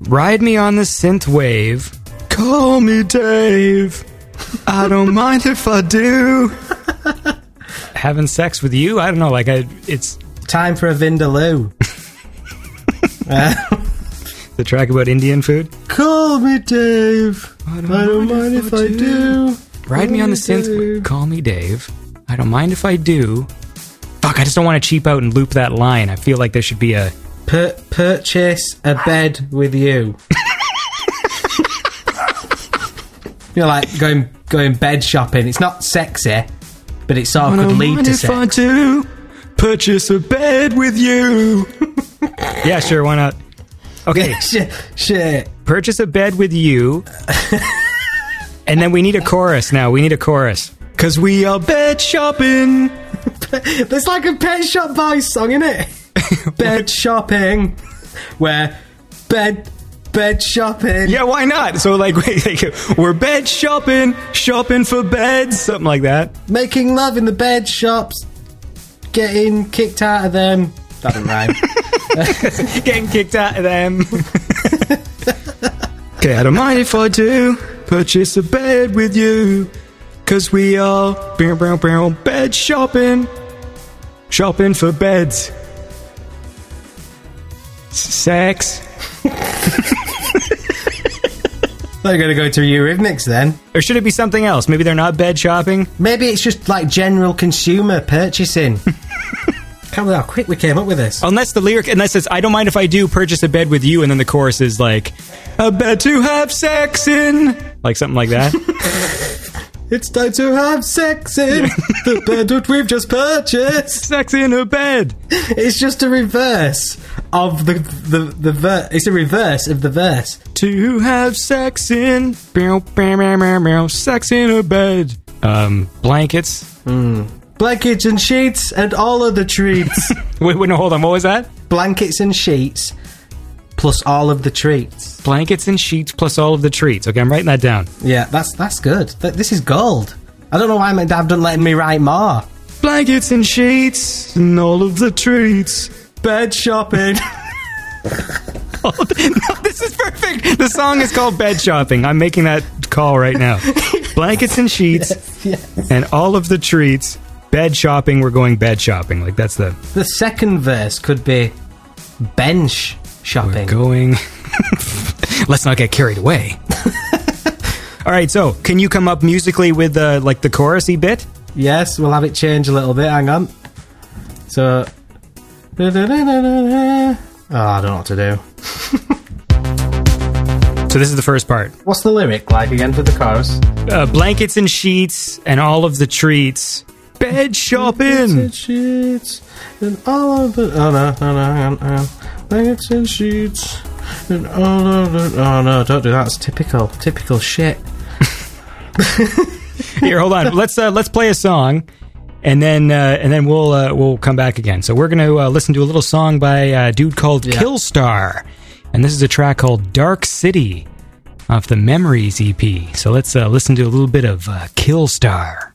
ride me on the synth wave. Call me Dave. I don't mind if I do. Having sex with you? I don't know. Like, I, it's time for a Vindaloo. the track about Indian food. Call me Dave. I don't, mind, if, I do. Ride me on the synth. Dave. Call me Dave. I don't mind if I do. Fuck, I just don't want to cheap out and loop that line. I feel like there should be a. Pur- purchase a bed with you. You're like going going bed shopping. It's not sexy, but it sort of I could don't lead mind to if I do purchase a bed with you. yeah, sure. Why not? Okay, shit, shit. Purchase a bed with you. and then we need a chorus now. We need a chorus. Cause we are bed shopping. There's like a Pet Shop Boys song in it. bed shopping, where bed bed shopping. Yeah, why not? So like, wait, like, we're bed shopping, shopping for beds, something like that. making love in the bed shops, getting kicked out of them. That didn't rhyme. Getting kicked out of them. Okay, I don't mind if I do purchase a bed with you. Cause we are bow, bow, bow, bed shopping. Shopping for beds. Sex. They're going to go to Eurythmics then. Or should it be something else? Maybe they're not bed shopping? Maybe it's just like general consumer purchasing. Can't believe how quick we came up with this. Unless the lyric, unless it's, I don't mind if I do purchase a bed with you, and then the chorus is like, a bed to have sex in. Like something like that. It's time to have sex in the bed that we've just purchased. sex in a bed. It's just a reverse of the the the ver- It's a reverse of the verse. To have sex in. Meow, meow, meow, meow, meow, sex in a bed. Um, blankets. Blankets and sheets and all of the treats. Wait, wait, no, hold on. What was that? Blankets and sheets plus all of the treats. Blankets and sheets plus all of the treats. Okay, I'm writing that down. Yeah, that's that's good. Th- this is gold. I don't know why my dad doesn't let me write more. Blankets and sheets and all of the treats. Bed shopping. Oh, no, this is perfect. The song is called Bed Shopping. I'm making that call right now. Blankets and sheets and all of the treats. Bed shopping. We're going bed shopping. Like that's the the second verse could be bench shopping. going. Let's not get carried away. all right. So, can you come up musically with the like the chorusy bit? Yes, we'll have it change a little bit. Hang on. So. Oh, I don't know what to do. So this is the first part. What's the lyric like again for the chorus? Uh, blankets and sheets and all of the treats. Bed shopping. and sheets and all of the. Oh no, no, no, on. Blankets and sheets and all of the. Oh no, don't do that. It's typical, typical shit. Here, hold on. Let's uh, let's play a song, and then uh, and then we'll uh, we'll come back again. So we're gonna uh, listen to a little song by a dude called Yeah. Killstar, and this is a track called Dark City off the Memories EP. So let's uh, listen to a little bit of uh, Killstar.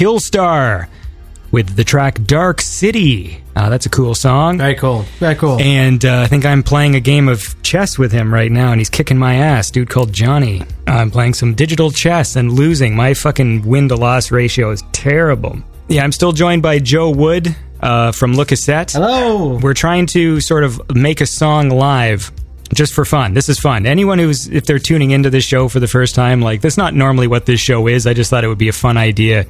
Killstar with the track Dark City. Uh, that's a cool song. Very cool. Very cool. And uh, I think I'm playing a game of chess with him right now, and he's kicking my ass. Dude called Johnny. I'm playing some digital chess and losing. My fucking win to loss ratio is terrible. Yeah, I'm still joined by Joe Wood uh, from Le Cassette. Hello. We're trying to sort of make a song live just for fun. This is fun. Anyone who's, if they're tuning into this show for the first time, like, that's not normally what this show is. I just thought it would be a fun idea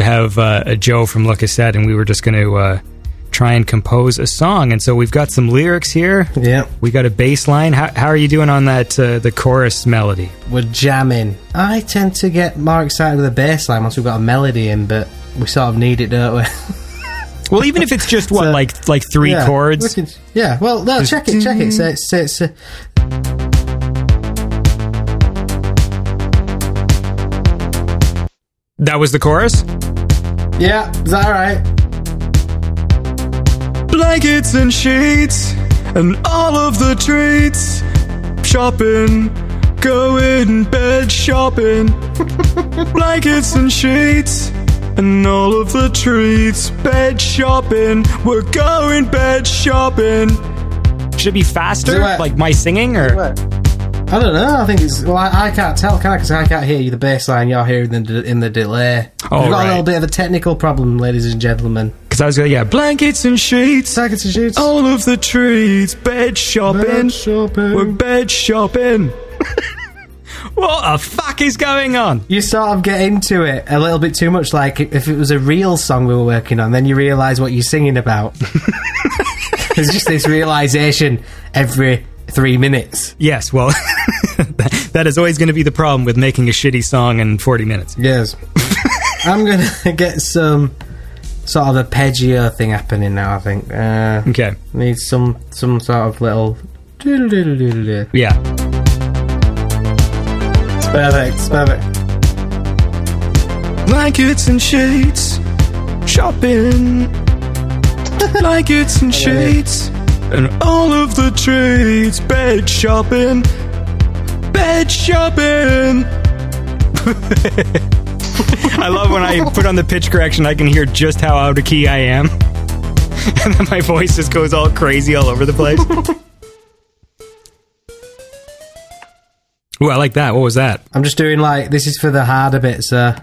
to have uh, a Joe from Le Cassette, and we were just going to uh, try and compose a song. And so we've got some lyrics here. Yeah. We got a bass line. How, how are you doing on that, uh, the chorus melody? We're jamming. I tend to get more excited with a bass line once we've got a melody in, but we sort of need it, don't we? Well, even if it's just what, So- like like three yeah, chords. we can- yeah, well, no, check it, check it. So it's, it's, uh, That was the chorus. yeah, is that alright? Blankets and sheets and all of the treats. Shopping, going bed shopping. Blankets and sheets and all of the treats. Bed shopping, we're going bed shopping. Should it be faster, like my singing, or I don't know. I think it's well. I, I can't tell, can I? Because I can't hear you. The bass line you're hearing in the, in the delay. Oh, We've got right. a little bit of a technical problem, ladies and gentlemen. because I was going, yeah, blankets and sheets, Seconds and sheets, all of the treats. Bed shopping, Bed shopping. we're bed shopping. what the fuck is going on? You sort of get into it a little bit too much, like if it was a real song we were working on, then you realise what you're singing about. There's just this realization every three minutes. Yes, well, that- that is always going to be the problem with making a shitty song in 40 minutes. Yes. I'm gonna get some sort of arpeggio thing happening now. I think. Uh, Okay. Need some some sort of little. Yeah. It's perfect. It's perfect. Blankets and sheets, shopping. Blankets and sheets, and all of the trades. Bed shopping, bed shopping. I love when I put on the pitch correction, I can hear just how out of key I am. And then my voice just goes all crazy all over the place. Ooh, I like that. What was that? I'm just doing like this is for the harder bits. sir.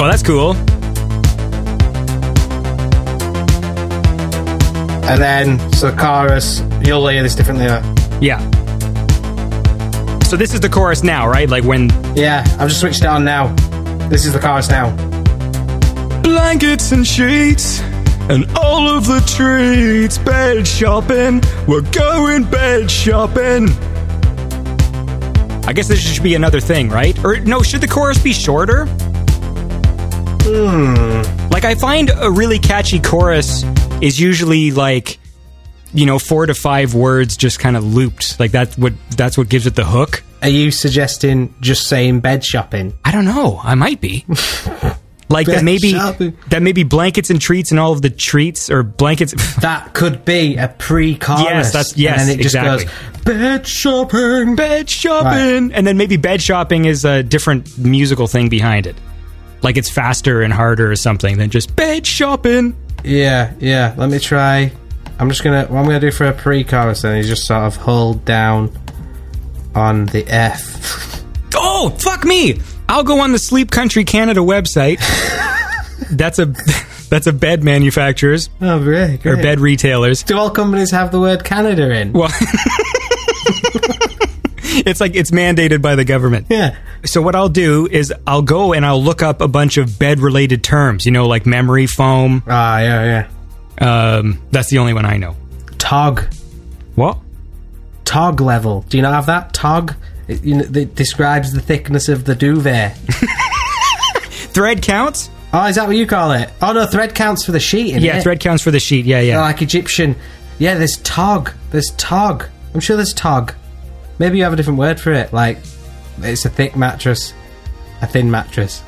Oh, that's cool. And then so chorus. You'll hear this differently. Yeah. So this is the chorus now, right? Like when Yeah, I've just switched it on now. This is the chorus now. blankets and sheets and all of the treats, bed shopping. We're going bed shopping. I guess this should be another thing, right? Or no, should the chorus be shorter? Hmm. Like I find a really catchy chorus is usually like you know, four to five words just kind of looped. Like that's what that's what gives it the hook. Are you suggesting just saying bed shopping? I don't know. I might be. Like that maybe shopping. that maybe blankets and treats and all of the treats or blankets That could be a pre-chorus. Yes, that's- yes, and then it just exactly. goes bed shopping. bed shopping and then maybe bed shopping is a different musical thing behind it. Like it's faster and harder or something than just bed shopping. Yeah, yeah. Let me try. I'm just gonna. What I'm gonna do for a pre-chorus then is just sort of hold down on the F. Oh, fuck me. I'll go on the Sleep Country Canada website. that's a that's a bed manufacturers oh, great, or bed retailers. Do all companies have the word Canada in? Well, it's like it's mandated by the government. Yeah. So what I'll do is I'll go and I'll look up a bunch of bed related terms, you know, like memory foam. Ah, yeah, yeah. Um, that's the only one I know. Tog. What? Tog level. Do you not have that? Tog? It, you know, it describes the thickness of the duvet. Thread counts? oh, is that what you call it? Oh, no, thread counts for the sheet? Yeah, thread counts for the sheet. Yeah, They're yeah. like Egyptian. Yeah, there's tog. There's tog. I'm sure there's tog. Maybe you have a different word for it. Like, it's a thick mattress, a thin mattress.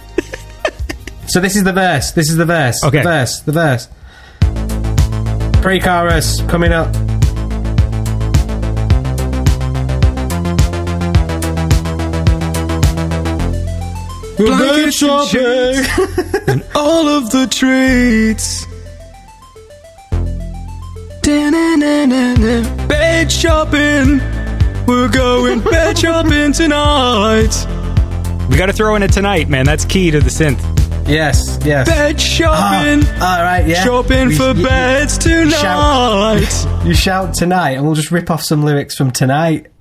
so this is the verse. This is the verse. Okay. The verse. The verse. Pre-chorus coming up. and sheets, and all of the treats. Da-na-na-na-na. Bed shopping. We're going bed shopping tonight. We got to throw in a tonight, man. That's key to the synth. Yes, yes. Bed shopping. Ah, all right, yeah. Shopping We- for you- beds tonight. shout, you shout tonight, and we'll just rip off some lyrics from tonight.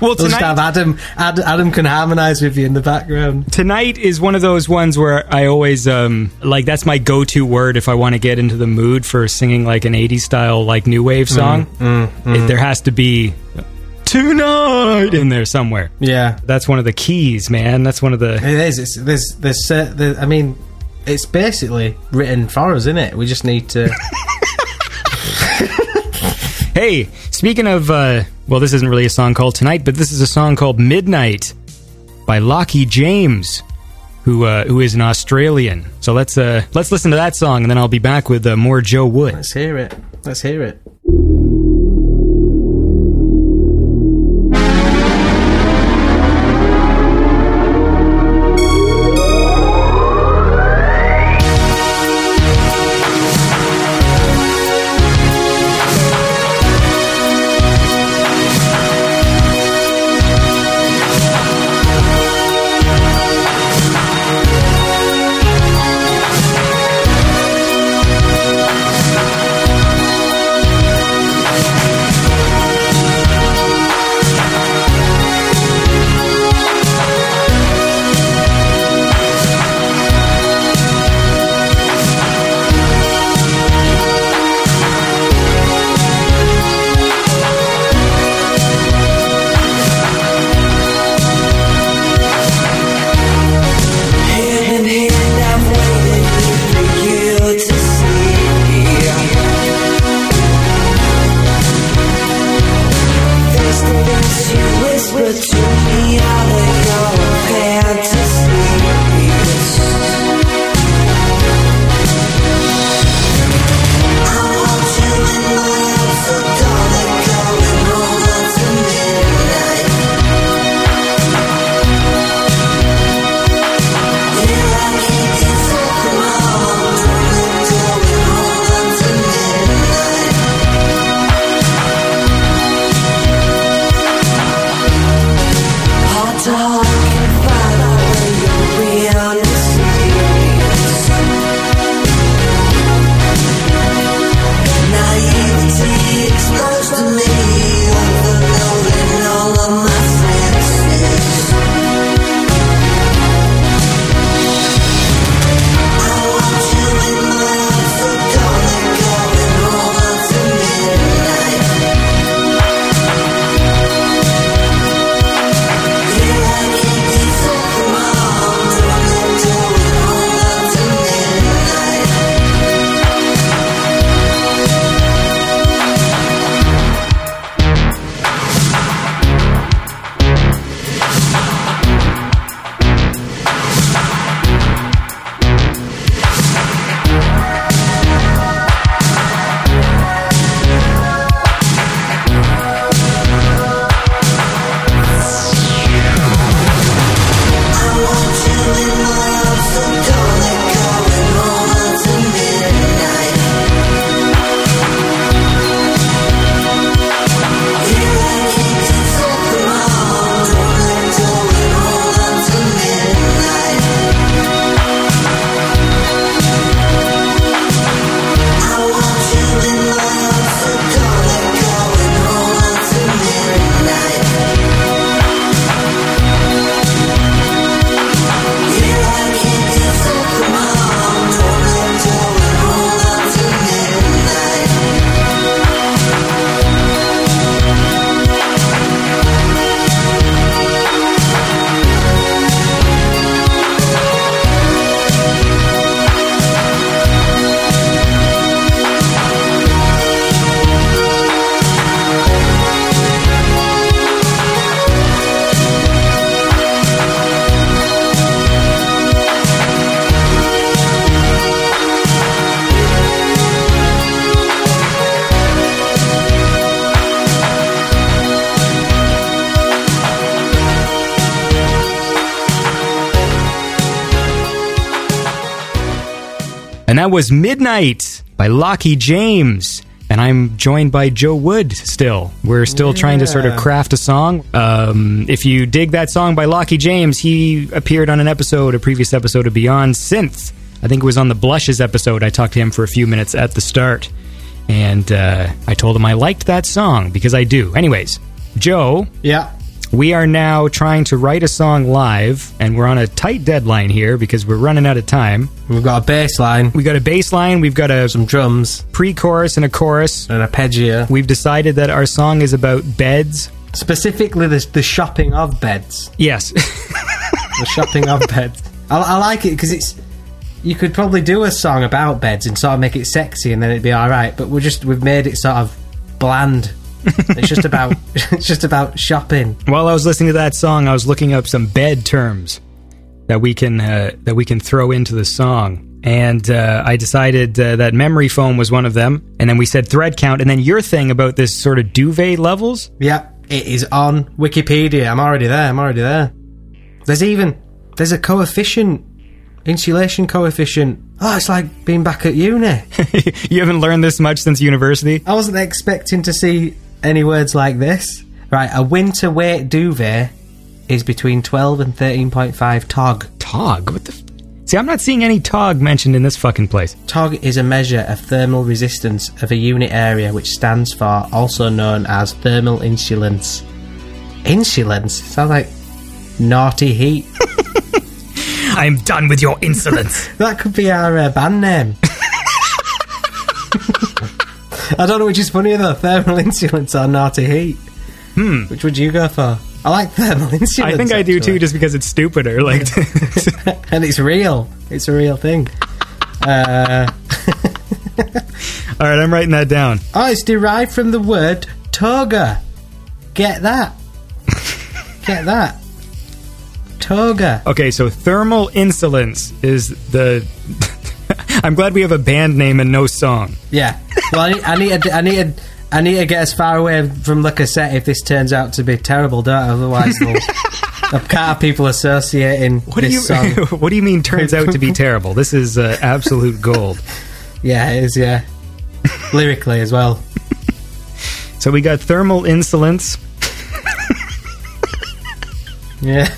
Well, We'll just have tonight, Adam. Ad, Adam can harmonise with you in the background. tonight is one of those ones where I always um like that's my go-to word if I want to get into the mood for singing like an 80s style like new wave song. It- there has to be tonight in there somewhere. Yeah, That's one of the keys, man. That's one of the it is. It's, there's, there's, uh, there, I mean, it's basically written for us, isn't it? We just need to. Hey, speaking of, uh, well, this isn't really a song called Tonight, but this is a song called Midnight by Lockie James, who uh, who is an Australian. So let's uh, let's listen to that song, and then I'll be back with uh, more Joe Wood. Let's hear it. Let's hear it. That was Midnight by Lockie James. And I'm joined by Joe Wood still. We're still trying to sort of craft a song. Um, if you dig that song by Lockie James, he appeared on an episode, a previous episode of Beyond Synth. I think it was on the Blushes episode. I talked to him for a few minutes at the start. And uh, I told him I liked that song because I do. Anyways, Joe, Yeah. We are now trying to write a song live, and we're on a tight deadline here because we're running out of time. We've got a bass line, We've got a bass line, we've got a some drums, pre-chorus and a chorus. and an arpeggio. We've decided that our song is about beds. Specifically, the, the shopping of beds. Yes, The shopping of beds. I, I like it because it's. You could probably do a song about beds and sort of make it sexy, and then it'd be all right. But we're just we've made it sort of bland. It's just about it's just about shopping. while I was listening to that song, I was looking up some bed terms that we can uh, that we can throw into the song. And uh, I decided uh, that memory foam was one of them, and then we said thread count, and then your thing about this sort of duvet levels. Yeah, it is on Wikipedia. I'm already there. I'm already there. There's even there's a coefficient, insulation coefficient. Oh, it's like being back at uni. you haven't learned this much since university. I wasn't expecting to see any words like this. Right, a winter weight duvet is between 12 and 13.5 tog. Tog? What the? F- See, I'm not seeing any tog mentioned in this fucking place. Tog is a measure of thermal resistance of a unit area, which stands for, also known as thermal insulance. Insulance? Sounds like naughty heat. I'm done with your insolence. That could be our uh, band name. I don't know which is funnier though, thermal insulance or naughty heat. Hmm. Which would you go for? I like thermal insulance. I think I do actually. too, just because it's stupider. Like, and it's real. It's a real thing. Uh, all right, I'm writing that down. oh, it's derived from the word toga. Get that. Get that. Toga. Okay, so thermal insolence is the. I'm glad we have a band name and no song. Yeah. Well, I need, I need, to, I need, to, I need to get as far away from the cassette if this turns out to be terrible, don't I? Otherwise, I can't people associating What do you song. What do you mean? Turns out to be terrible. This is uh, absolute gold. Yeah, it is. Yeah, lyrically as well. So we got thermal insolence. Yeah.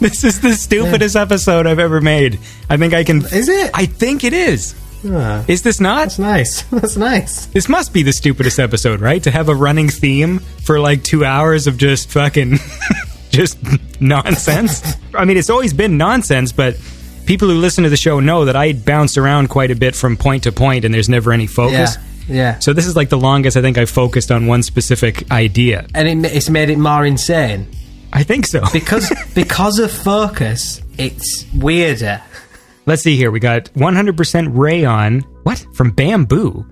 This is the stupidest episode I've ever made. I think I can. Is it? I think it is. Is this not? that's nice. That's nice. This must be the stupidest episode, right? To have a running theme for like two hours of just fucking, just nonsense. I mean, it's always been nonsense, but people who listen to the show know that I bounce around quite a bit from point to point, and there's never any focus. Yeah. So this is like the longest I think I focused on one specific idea. and it, it's made it more insane I think so. because because of focus. It's weirder. Let's see here. We got 100% rayon. What? From Bamboo.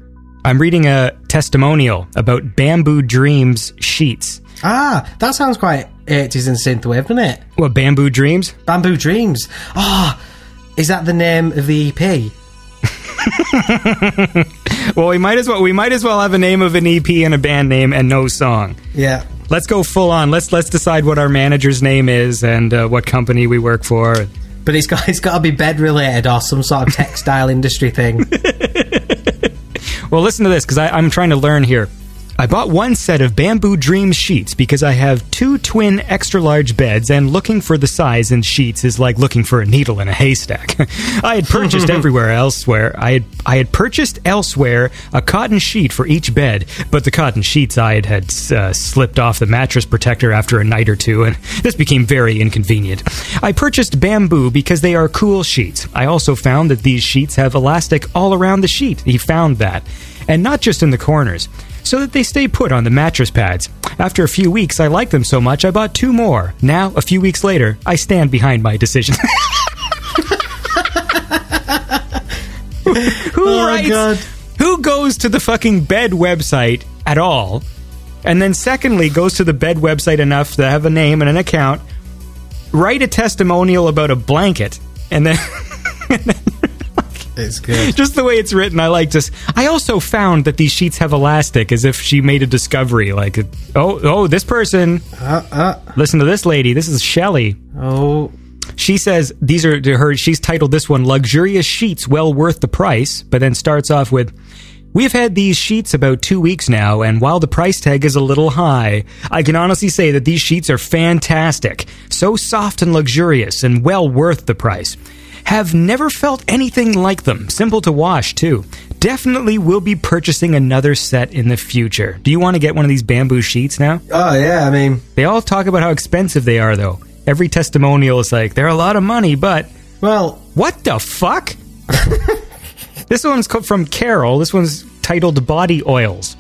I'm reading a testimonial about Bamboo Dreams sheets. Ah, that sounds quite 80s and synthwave, doesn't it? What, Bamboo Dreams? Bamboo Dreams. Ah, is that the name of the EP? Well, we might as well we might as well have a name of an EP and a band name and no song. Yeah. Let's go full on. Let's let's decide what our manager's name is and uh, what company we work for. But it's got it's got to be bed related or some sort of textile industry thing. Well, listen to this because I'm trying to learn here. I bought one set of Bamboo Dream sheets because I have two twin extra large beds, and looking for the size in sheets is like looking for a needle in a haystack. I had purchased everywhere elsewhere. I had I had purchased elsewhere a cotton sheet for each bed, but the cotton sheets I had had uh, slipped off the mattress protector after a night or two, and this became very inconvenient. I purchased bamboo because they are cool sheets. I also found that these sheets have elastic all around the sheet. He found that, and not just in the corners so that they stay put on the mattress pads. After a few weeks, I liked them so much I bought two more. Now, a few weeks later, I stand behind my decision. who Oh, writes? God. Who goes to the fucking bed website at all? And then, secondly, goes to the bed website enough to have a name and an account, write a testimonial about a blanket, and then It's good. just the way it's written, I like this. I also found that these sheets have elastic, as if she made a discovery. Like, oh, oh, this person. Uh, uh, Listen to this lady. This is Shelley. oh, She says these are to her. She's titled this one "Luxurious Sheets Well Worth the Price," but then starts off with. We've had these sheets about two weeks now, and while the price tag is a little high, I can honestly say that these sheets are fantastic. So soft and luxurious, and well worth the price. Have never felt anything like them. Simple to wash, too. Definitely will be purchasing another set in the future. Do you want to get one of these bamboo sheets now? Oh yeah, I mean, They all talk about how expensive they are, though. Every testimonial is like, they're a lot of money, but well, what the fuck? this one's from Carol. This one's titled Body Oils.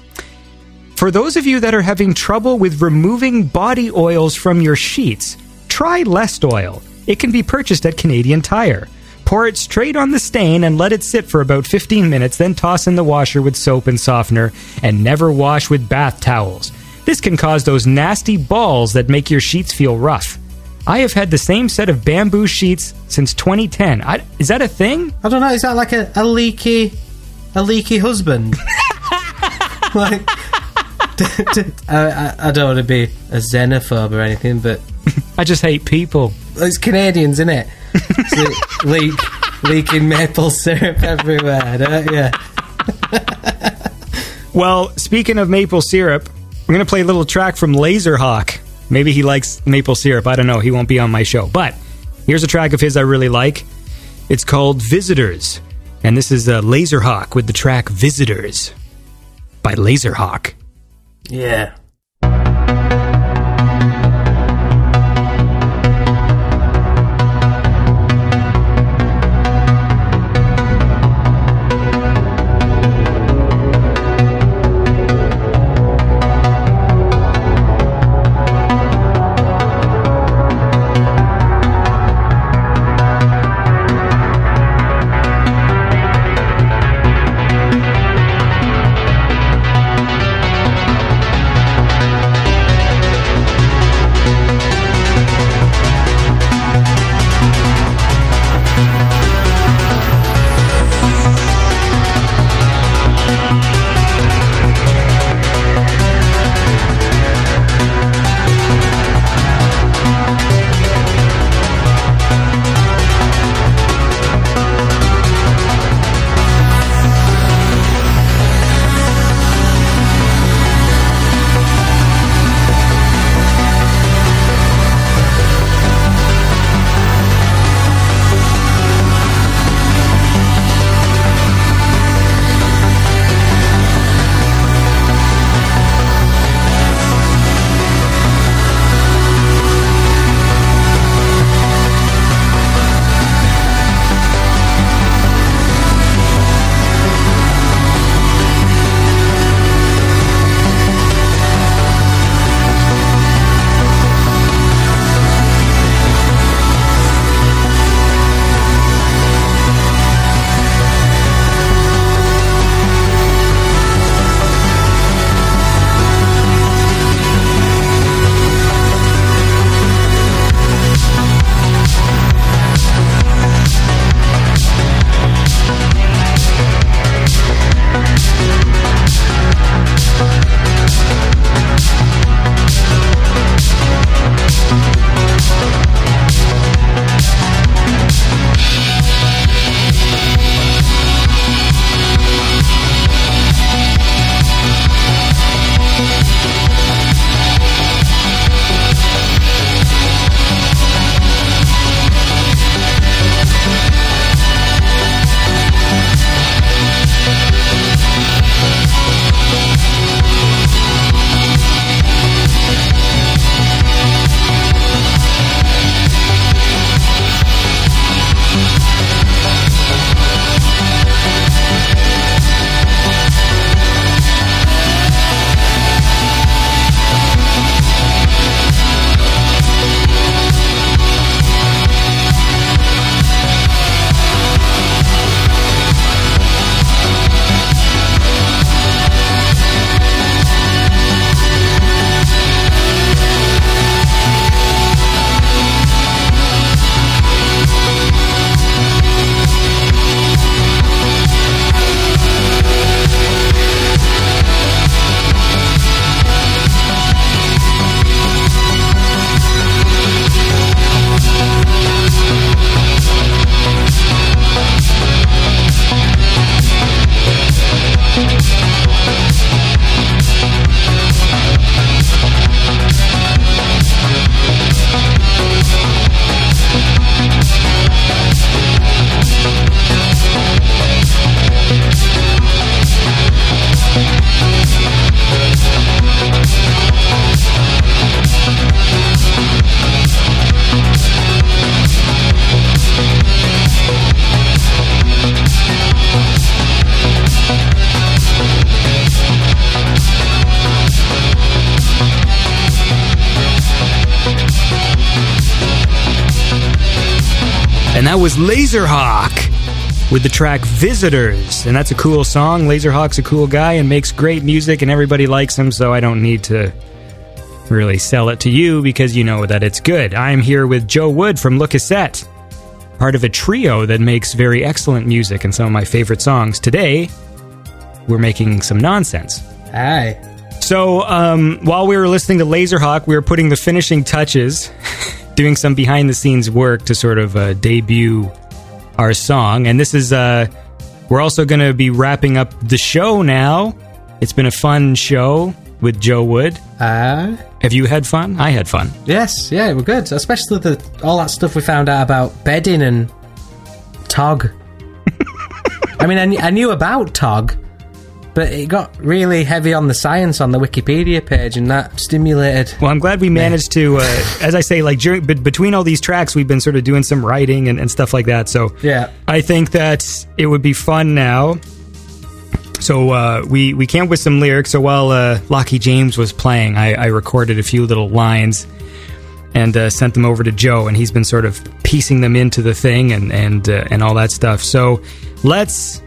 For those of you that are having trouble with removing body oils from your sheets, try Lestoil. It can be purchased at Canadian Tire. Pour it straight on the stain and let it sit for about 15 minutes, then toss in the washer with soap and softener, and never wash with bath towels. This can cause those nasty balls that make your sheets feel rough. I have had the same set of bamboo sheets since 2010. I, is that a thing? I don't know. Is that like a, a leaky, a leaky husband? like, I, I, I don't want to be a xenophobe or anything, but I just hate people. it's Canadians, isn't it? So, leak, leaking maple syrup everywhere, don't you? Well, speaking of maple syrup, I'm going to play a little track from Laserhawk. Maybe he likes maple syrup. I don't know. He won't be on my show. But here's a track of his I really like. It's called Visitors. And this is uh, Laserhawk with the track Visitors by Laserhawk. Yeah. Was Laserhawk with the track Visitors. And that's a cool song. Laserhawk's a cool guy and makes great music, and everybody likes him, so I don't need to really sell it to you because you know that it's good. I'm here with Joe Wood from Le Cassette, part of a trio that makes very excellent music and some of my favorite songs. Today, we're making some nonsense. Hi. So, um, while we were listening to Laserhawk, we were putting the finishing touches, doing some behind the scenes work to sort of uh, debut our song. And this is, uh, we're also going to be wrapping up the show now. It's been a fun show with Joe Wood. Aye. Have you had fun? I had fun. Yes, yeah, we're good. Especially the all that stuff we found out about bedding and Tog. I mean, I, kn- I knew about Tog, but it got really heavy on the science on the Wikipedia page, and that stimulated. Well, I'm glad we managed to, uh, as I say, like during, be- between all these tracks, we've been sort of doing some writing and, and stuff like that. So Yeah. I think that it would be fun now. So uh, we we came up with some lyrics. So while uh, Lockie James was playing, I, I recorded a few little lines and uh, sent them over to Joe, and he's been sort of piecing them into the thing and and uh, and all that stuff. So let's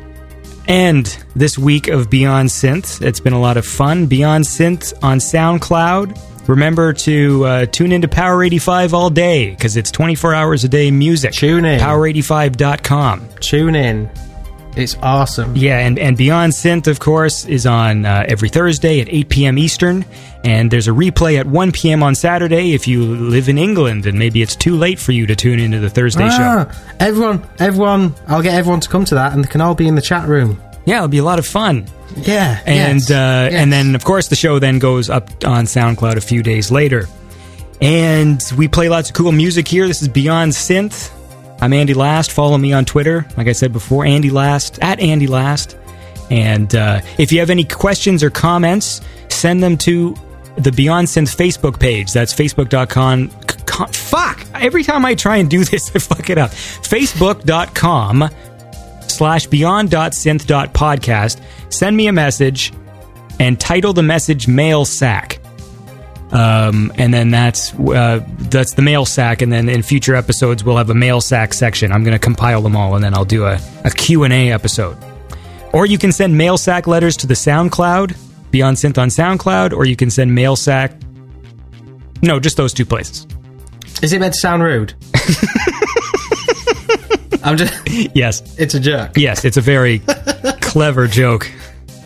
end this week of Beyond Synth. It's been a lot of fun. Beyond Synth on SoundCloud. Remember to uh, tune into Power 85 all day because it's 24 hours a day music. Tune in. Power85.com. Tune in. It's awesome. Yeah, and, and Beyond Synth, of course, is on uh, every Thursday at 8 p.m. Eastern. And there's a replay at 1 p.m. on Saturday if you live in England and maybe it's too late for you to tune into the Thursday show. Ah, everyone, everyone, I'll get everyone to come to that, and they can all be in the chat room. Yeah, it'll be a lot of fun. Yeah, And yes, uh, yes. and then of course the show then goes up on SoundCloud a few days later. And we play lots of cool music here. This is Beyond Synth. I'm Andy Last. Follow me on Twitter. Like I said before, Andy Last at Andy Last. And uh, if you have any questions or comments, send them to the Beyond Synth Facebook page. That's facebook.com. c- con- Fuck! Every time I try and do this, I fuck it up. Facebook.com slash beyond.synth.podcast. Send me a message and title the message mail sack. Um, and then that's uh, that's the mail sack. And then in future episodes, we'll have a mail sack section. I'm going to compile them all, and then I'll do a, a Q&A episode. Or you can send mail sack letters to the SoundCloud, Beyond Synth on SoundCloud, or you can send mail sack. No, just those two places. Is it meant to sound rude? I'm just. Yes, It's a joke. yes, it's a very clever joke.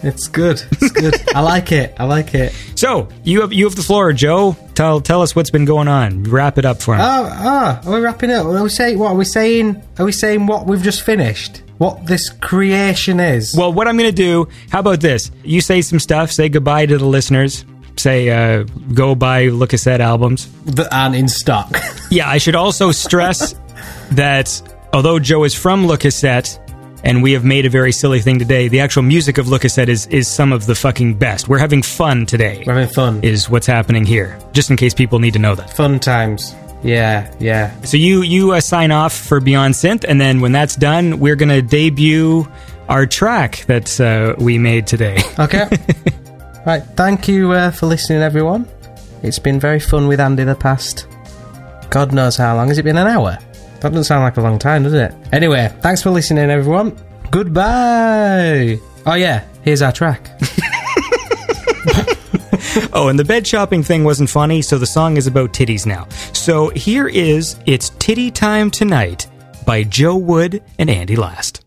It's good. It's good. I like it. I like it. So you have you have the floor, Joe. Tell tell us what's been going on. Wrap it up for me. Oh, ah, are we wrapping up? Are we saying what are we saying? Are we saying what we've just finished? What this creation is? well, what I'm going to do? How about this? You say some stuff. Say goodbye to the listeners. Say uh, go buy Le Cassette albums. that aren't in stock. Yeah, I should also stress that although Joe is from Le Cassette, and we have made a very silly thing today, the actual music of Le Cassette is, is some of the fucking best. We're having fun today, We're having fun. is what's happening here. Just in case people need to know that. Fun times. Yeah, yeah. So you you uh, sign off for Beyond Synth, and then when that's done, we're gonna debut our track that uh, we made today. Okay. right. Thank you uh, for listening, everyone. It's been very fun with Andy the past. God knows how long. Has it been an hour? That doesn't sound like a long time, does it? Anyway, thanks for listening, everyone. Goodbye. Oh yeah, here's our track. oh, and the bed shopping thing wasn't funny, so the song is about titties now. So here is "It's Titty Time Tonight" by Joe Wood and Andy Last.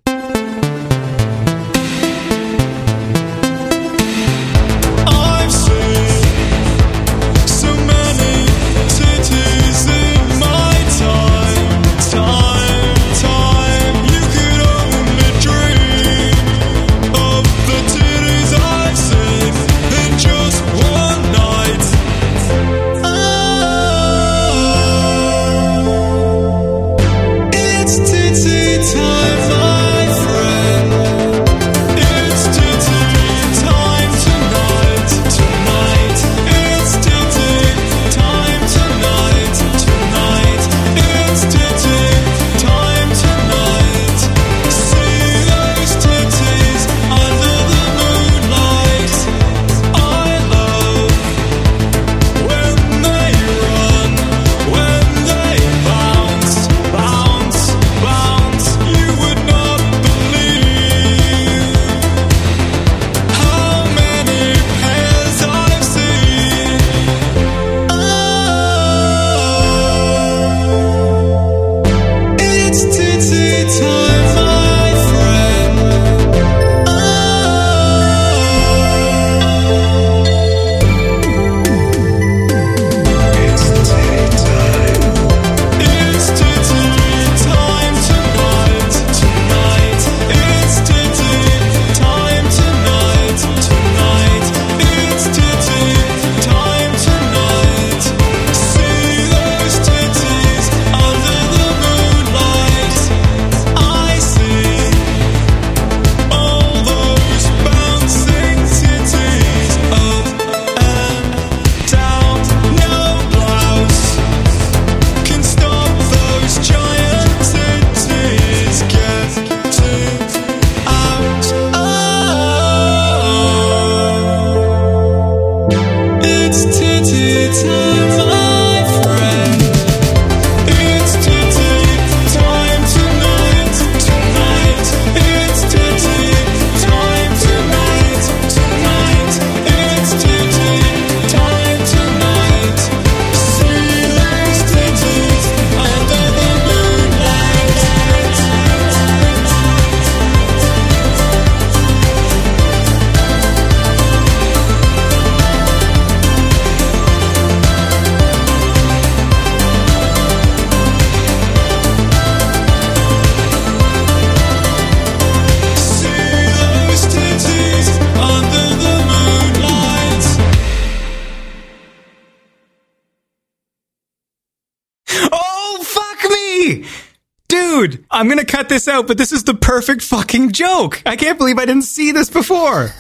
This out, but this is the perfect fucking joke. I can't believe I didn't see this before.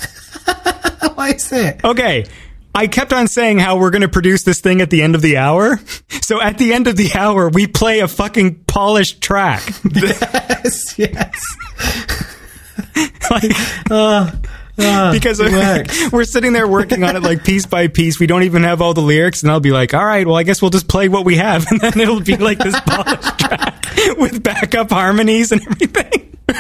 What is it? Okay. I kept on saying how we're going to produce this thing at the end of the hour. So at the end of the hour, we play a fucking polished track. yes, yes. like, because Ah, it works. we're sitting there working on it like piece by piece. We don't even have all the lyrics, and I'll be like, "All right, well, I guess we'll just play what we have," and then it'll be like this polished track with backup harmonies and everything.